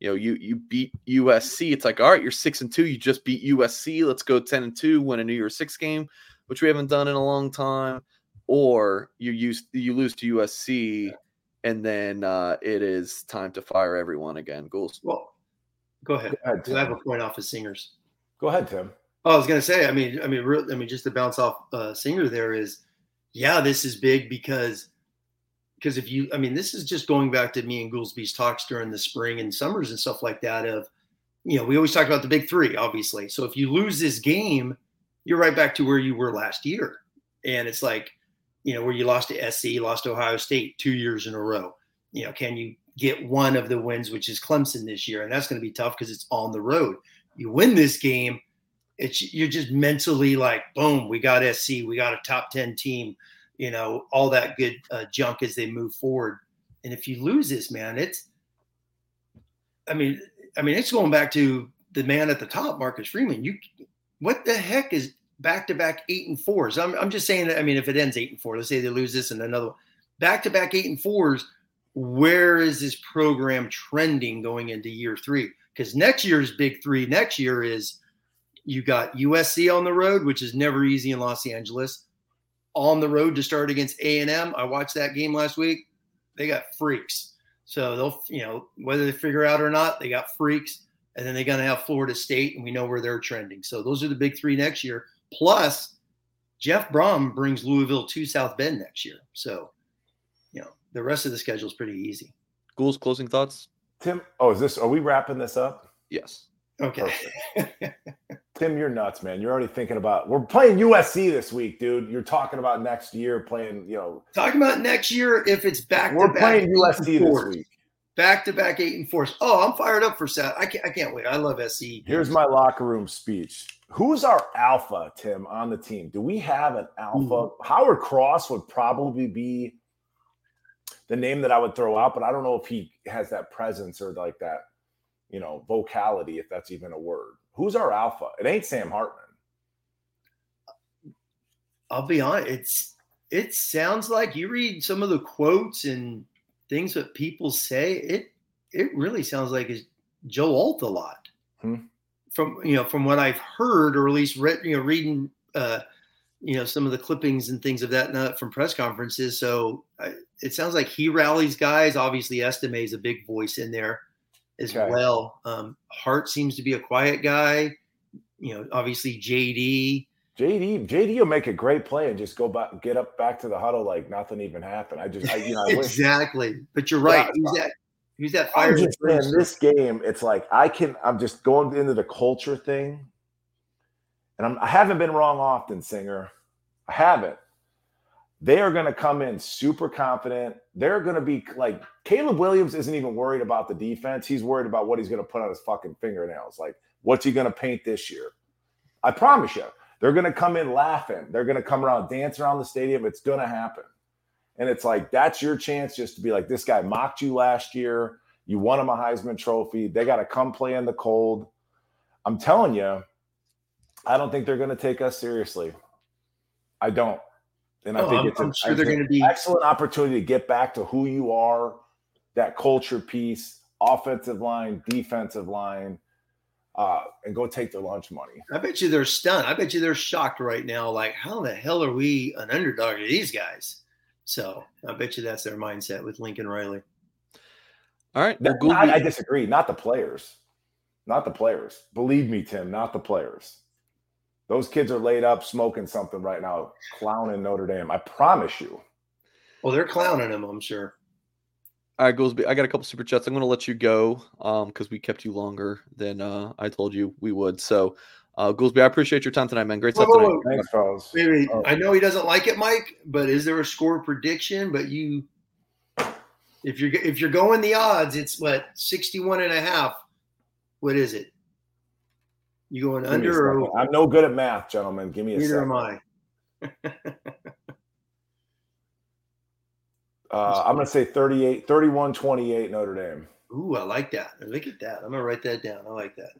you know you you beat USC. It's like all right, you're six and two. You just beat USC. Let's go ten and two, win a New Year's Six game, which we haven't done in a long time. Or you use you lose to USC, and then uh, it is time to fire everyone again. Goals. Well, go ahead. Go ahead I have a point off of singers. Go ahead, Tim. Oh, I was gonna say. I mean, I mean, real, I mean, just to bounce off uh, Singer, there is, yeah, this is big because because if you, I mean, this is just going back to me and Goolsby's talks during the spring and summers and stuff like that. Of, you know, we always talk about the big three, obviously. So if you lose this game, you're right back to where you were last year, and it's like, you know, where you lost to SC, lost to Ohio State two years in a row. You know, can you get one of the wins, which is Clemson this year, and that's going to be tough because it's on the road. You win this game it's you're just mentally like boom we got sc we got a top 10 team you know all that good uh, junk as they move forward. And if you lose this man it's i mean i mean it's going back to the man at the top marcus freeman. You what the heck is back to back eight and fours? I'm, I'm just saying that i mean if it ends eight and four let's say they lose this and another one, back to back eight and fours where is this program trending going into year three? Because next year's big three next year is you got USC on the road, which is never easy in Los Angeles. On the road to start against A&M. I watched that game last week. They got freaks. So they'll, you know, whether they figure out or not, they got freaks. And then they're going to have Florida State, and we know where they're trending. So those are the big three next year. Plus, Jeff Brohm brings Louisville to South Bend next year. So, you know, the rest of the schedule is pretty easy. Ghouls, closing thoughts? Tim, oh, is this, are we wrapping this up? Yes. Okay. Tim, you're nuts, man. You're already thinking about we're playing USC this week, dude. You're talking about next year playing, you know. Talking about next year if it's back We're playing USC this week. Back to back eight and four. Oh, I'm fired up for Sat. I can't I can't wait. I love SC. Here's my locker room speech. Who's our alpha, Tim, on the team? Do we have an alpha? Mm-hmm. Howard Cross would probably be the name that I would throw out, but I don't know if he has that presence or like that, you know, vocality, if that's even a word. Who's our alpha? It ain't Sam Hartman. I'll be honest. It's it sounds like you read some of the quotes and things that people say. It it really sounds like it's Joe Alt a lot. Hmm. From you know, from what I've heard, or at least read, you know, reading uh, you know some of the clippings and things of that uh, from press conferences. So I, it sounds like he rallies guys. Obviously, Estime is a big voice in there as okay. well. Um, Hart seems to be a quiet guy. You know, obviously JD. JD, JD will make a great play and just go back, get up back to the huddle like nothing even happened. I just, I, you know, exactly. But you're right. Yeah, he's that. He's that fire. I'm just saying, this game, it's like I can. I'm just going into the culture thing, and I'm, I haven't been wrong often, Singer. I haven't. They are going to come in super confident. They're going to be like Caleb Williams isn't even worried about the defense. He's worried about what he's going to put on his fucking fingernails. Like, what's he going to paint this year? I promise you, they're going to come in laughing. They're going to come around, dance around the stadium. It's going to happen. And it's like, that's your chance just to be like, this guy mocked you last year. You won him a Heisman Trophy. They got to come play in the cold. I'm telling you, I don't think they're going to take us seriously. I don't. And I oh, think I'm, it's I'm sure they're going to be excellent opportunity to get back to who you are, that culture piece, offensive line, defensive line, uh, and go take their lunch money. I bet you they're stunned. I bet you they're shocked right now. Like, how the hell are we an underdog to these guys? So I bet you that's their mindset with Lincoln Riley. All right. Well, I, I disagree. Not the players. Not the players. Believe me, Tim, not the players. Those kids are laid up smoking something right now, clowning Notre Dame. I promise you. Well, they're clowning him, I'm sure. All right, Goolsby. I got a couple super chats. I'm going to let you go um because we kept you longer than uh, I told you we would. So, uh, Goolsby, I appreciate your time tonight, man. Great stuff tonight. Thanks, fellas. Maybe, oh. I know he doesn't like it, Mike, but is there a score prediction? But you, if you're if you're going the odds, it's what 61 and a half. What is it? You going Give under or I'm no good at math, gentlemen. Give me a Neither second. am I. uh, I'm going to say 38, 31 28 Notre Dame. Ooh, I like that. Look at that. I'm going to write that down. I like that.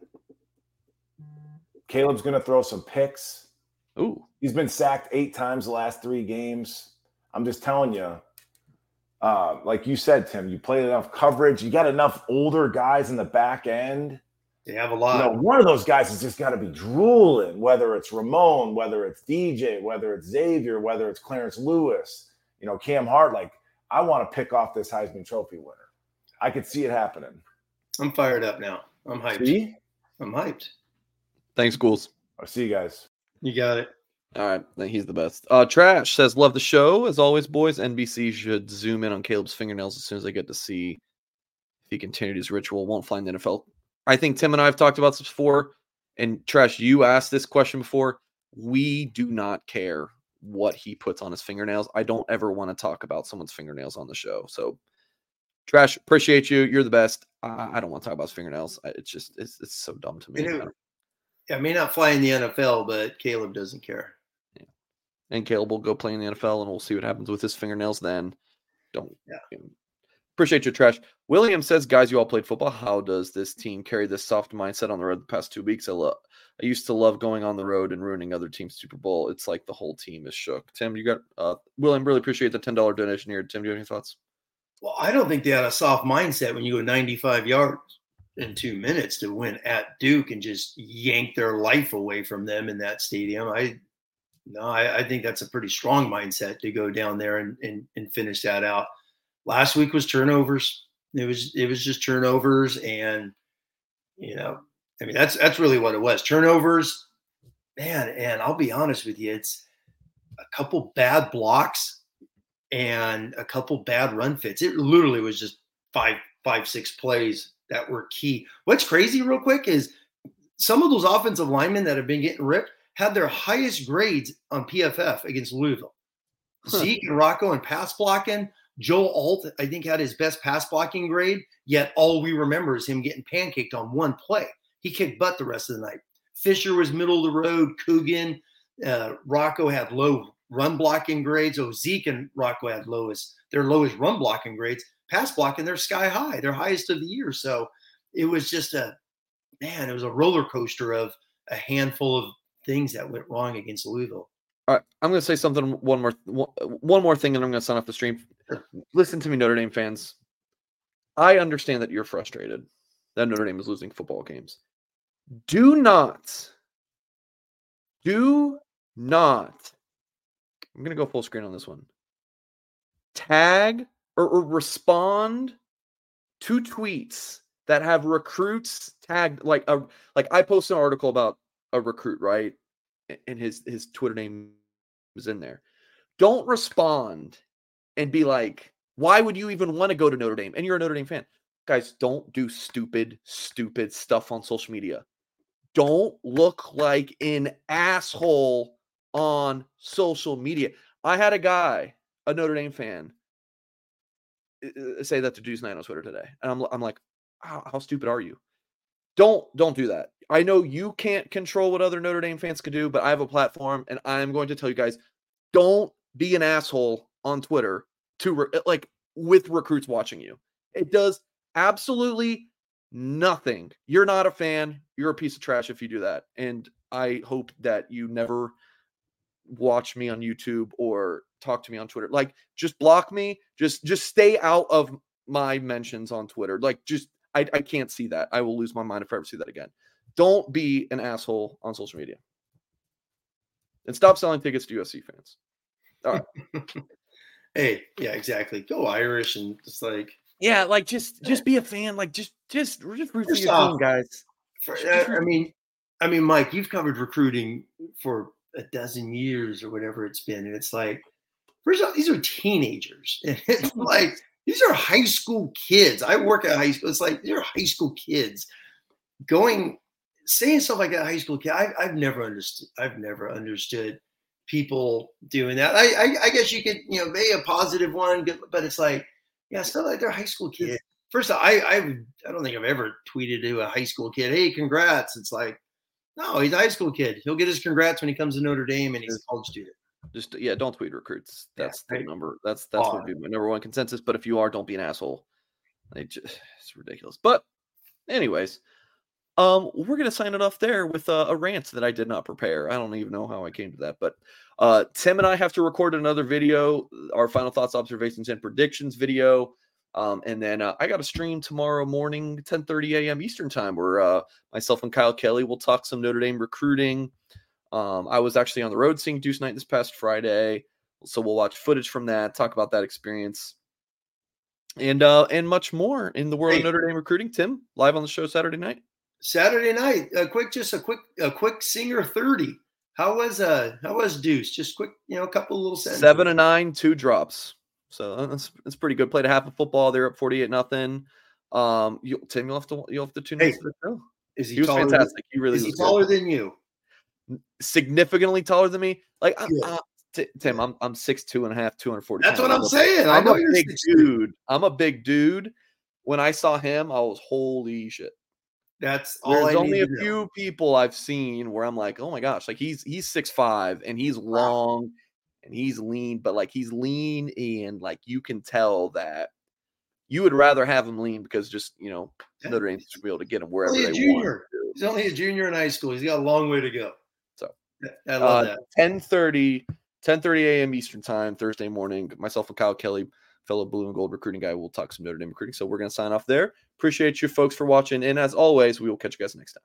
Caleb's going to throw some picks. Ooh. He's been sacked eight times the last three games. I'm just telling you, uh, like you said, Tim, you played enough coverage. You got enough older guys in the back end they have a lot. You know, one of those guys has just got to be drooling, whether it's Ramon, whether it's DJ, whether it's Xavier, whether it's Clarence Lewis, you know, Cam Hart. Like, I want to pick off this Heisman Trophy winner. I could see it happening. I'm fired up now. I'm hyped. See? I'm hyped. Thanks, Ghouls. I'll see you guys. You got it. All right, he's the best. Uh, Trash says, "Love the show as always, boys. NBC should zoom in on Caleb's fingernails as soon as they get to see if he continued his ritual. Won't find the NFL I think Tim and I have talked about this before. And Trash, you asked this question before. We do not care what he puts on his fingernails. I don't ever want to talk about someone's fingernails on the show. So, Trash, appreciate you. You're the best. I, I don't want to talk about his fingernails. It's just it's, it's so dumb to me. You know, I may not fly in the NFL, but Caleb doesn't care. Yeah. And Caleb will go play in the NFL, and we'll see what happens with his fingernails then. Don't yeah. You know, Appreciate your trash. William says, guys, you all played football. How does this team carry this soft mindset on the road the past two weeks? I love I used to love going on the road and ruining other teams' Super Bowl. It's like the whole team is shook. Tim, you got uh William, really appreciate the $10 donation here. Tim, do you have any thoughts? Well, I don't think they had a soft mindset when you go 95 yards in two minutes to win at Duke and just yank their life away from them in that stadium. I no, I, I think that's a pretty strong mindset to go down there and, and, and finish that out. Last week was turnovers. It was it was just turnovers and you know, I mean that's that's really what it was. Turnovers, man, and I'll be honest with you, it's a couple bad blocks and a couple bad run fits. It literally was just five, five, six plays that were key. What's crazy, real quick, is some of those offensive linemen that have been getting ripped had their highest grades on PFF against Louisville. Huh. Zeke and Rocco and pass blocking. Joe Alt, I think, had his best pass blocking grade, yet all we remember is him getting pancaked on one play. He kicked butt the rest of the night. Fisher was middle of the road. Coogan, uh, Rocco had low run blocking grades. Oh, Zeke and Rocco had lowest their lowest run blocking grades. Pass blocking, they're sky high, they're highest of the year. So it was just a man, it was a roller coaster of a handful of things that went wrong against Louisville. All right, I'm going to say something. One more, one more thing, and I'm going to sign off the stream. Listen to me, Notre Dame fans. I understand that you're frustrated that Notre Dame is losing football games. Do not, do not. I'm going to go full screen on this one. Tag or, or respond to tweets that have recruits tagged like a like I posted an article about a recruit, right? And his his Twitter name is in there. Don't respond and be like, why would you even want to go to Notre Dame? And you're a Notre Dame fan. Guys, don't do stupid, stupid stuff on social media. Don't look like an asshole on social media. I had a guy, a Notre Dame fan, uh, uh, say that to Deuce Knight on Twitter today, and I'm I'm like, how, how stupid are you? Don't don't do that. I know you can't control what other Notre Dame fans could do, but I have a platform, and I'm going to tell you guys, don't be an asshole on Twitter to re- uh, like with recruits watching you. It does absolutely nothing. You're not a fan. You're a piece of trash if you do that. And I hope that you never watch me on YouTube or talk to me on Twitter. Like just block me. Just just stay out of my mentions on Twitter. Like just I, I can't see that. I will lose my mind if I ever see that again. Don't be an asshole on social media. And stop selling tickets to USC fans. All right. hey, yeah, exactly. Go Irish and just like yeah, like just just be a fan. Like just just just root for your team, guys. For, uh, I mean, I mean, Mike, you've covered recruiting for a dozen years or whatever it's been. And it's like, first of all, these are teenagers. And it's like, these are high school kids. I work at high school. It's like, they're high school kids going, saying stuff like that, high school kid. I, I, have never understood. I've never understood people doing that. I, I, I guess you could, you know, be a positive one, but it's like, yeah, stuff like they're high school kids. First, all, I, I, I don't think I've ever tweeted to a high school kid, "Hey, congrats!" It's like, no, he's a high school kid. He'll get his congrats when he comes to Notre Dame and he's a college student. Just yeah, don't tweet recruits. That's yeah, the number. That's that's what would be my number one consensus. But if you are, don't be an asshole. Just, it's ridiculous. But anyways, um, we're gonna sign it off there with a, a rant that I did not prepare. I don't even know how I came to that, but uh, Tim and I have to record another video, our final thoughts, observations, and predictions video. Um, and then uh, I got a stream tomorrow morning, 10 30 a.m. Eastern time, where uh, myself and Kyle Kelly will talk some Notre Dame recruiting. Um, I was actually on the road seeing Deuce Knight this past Friday. So we'll watch footage from that, talk about that experience, and uh, and much more in the world hey. of Notre Dame recruiting. Tim, live on the show Saturday night. Saturday night, a quick, just a quick, a quick singer thirty. How was uh, how was Deuce? Just quick, you know, a couple little sentences. Seven and nine, two drops. So uh, that's that's pretty good. Played a half of football. They're up forty eight nothing. Um, you, Tim, you'll have to you'll have to tune hey, in. Is he, he was fantastic. Than, he really is he taller good. than you? Significantly taller than me. Like yeah. uh, t- Tim, I'm I'm six two and a half, two hundred forty. That's what I'm saying. I'm a big dude. I'm a big dude. When I saw him, I was holy shit. That's There's only a few know. people I've seen where I'm like, oh my gosh, like he's he's six five and he's long. Wow and he's lean, but like he's lean and like you can tell that you would rather have him lean because just you know Notre Dame should be able to get him wherever they junior. want. He's only a junior in high school. He's got a long way to go. So I love uh, that. 10 30, 10 30 a.m. Eastern time, Thursday morning. Myself and Kyle Kelly, fellow blue and gold recruiting guy. We'll talk some Notre Dame recruiting. So we're going to sign off there. Appreciate you folks for watching. And as always, we will catch you guys next time.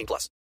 18 plus.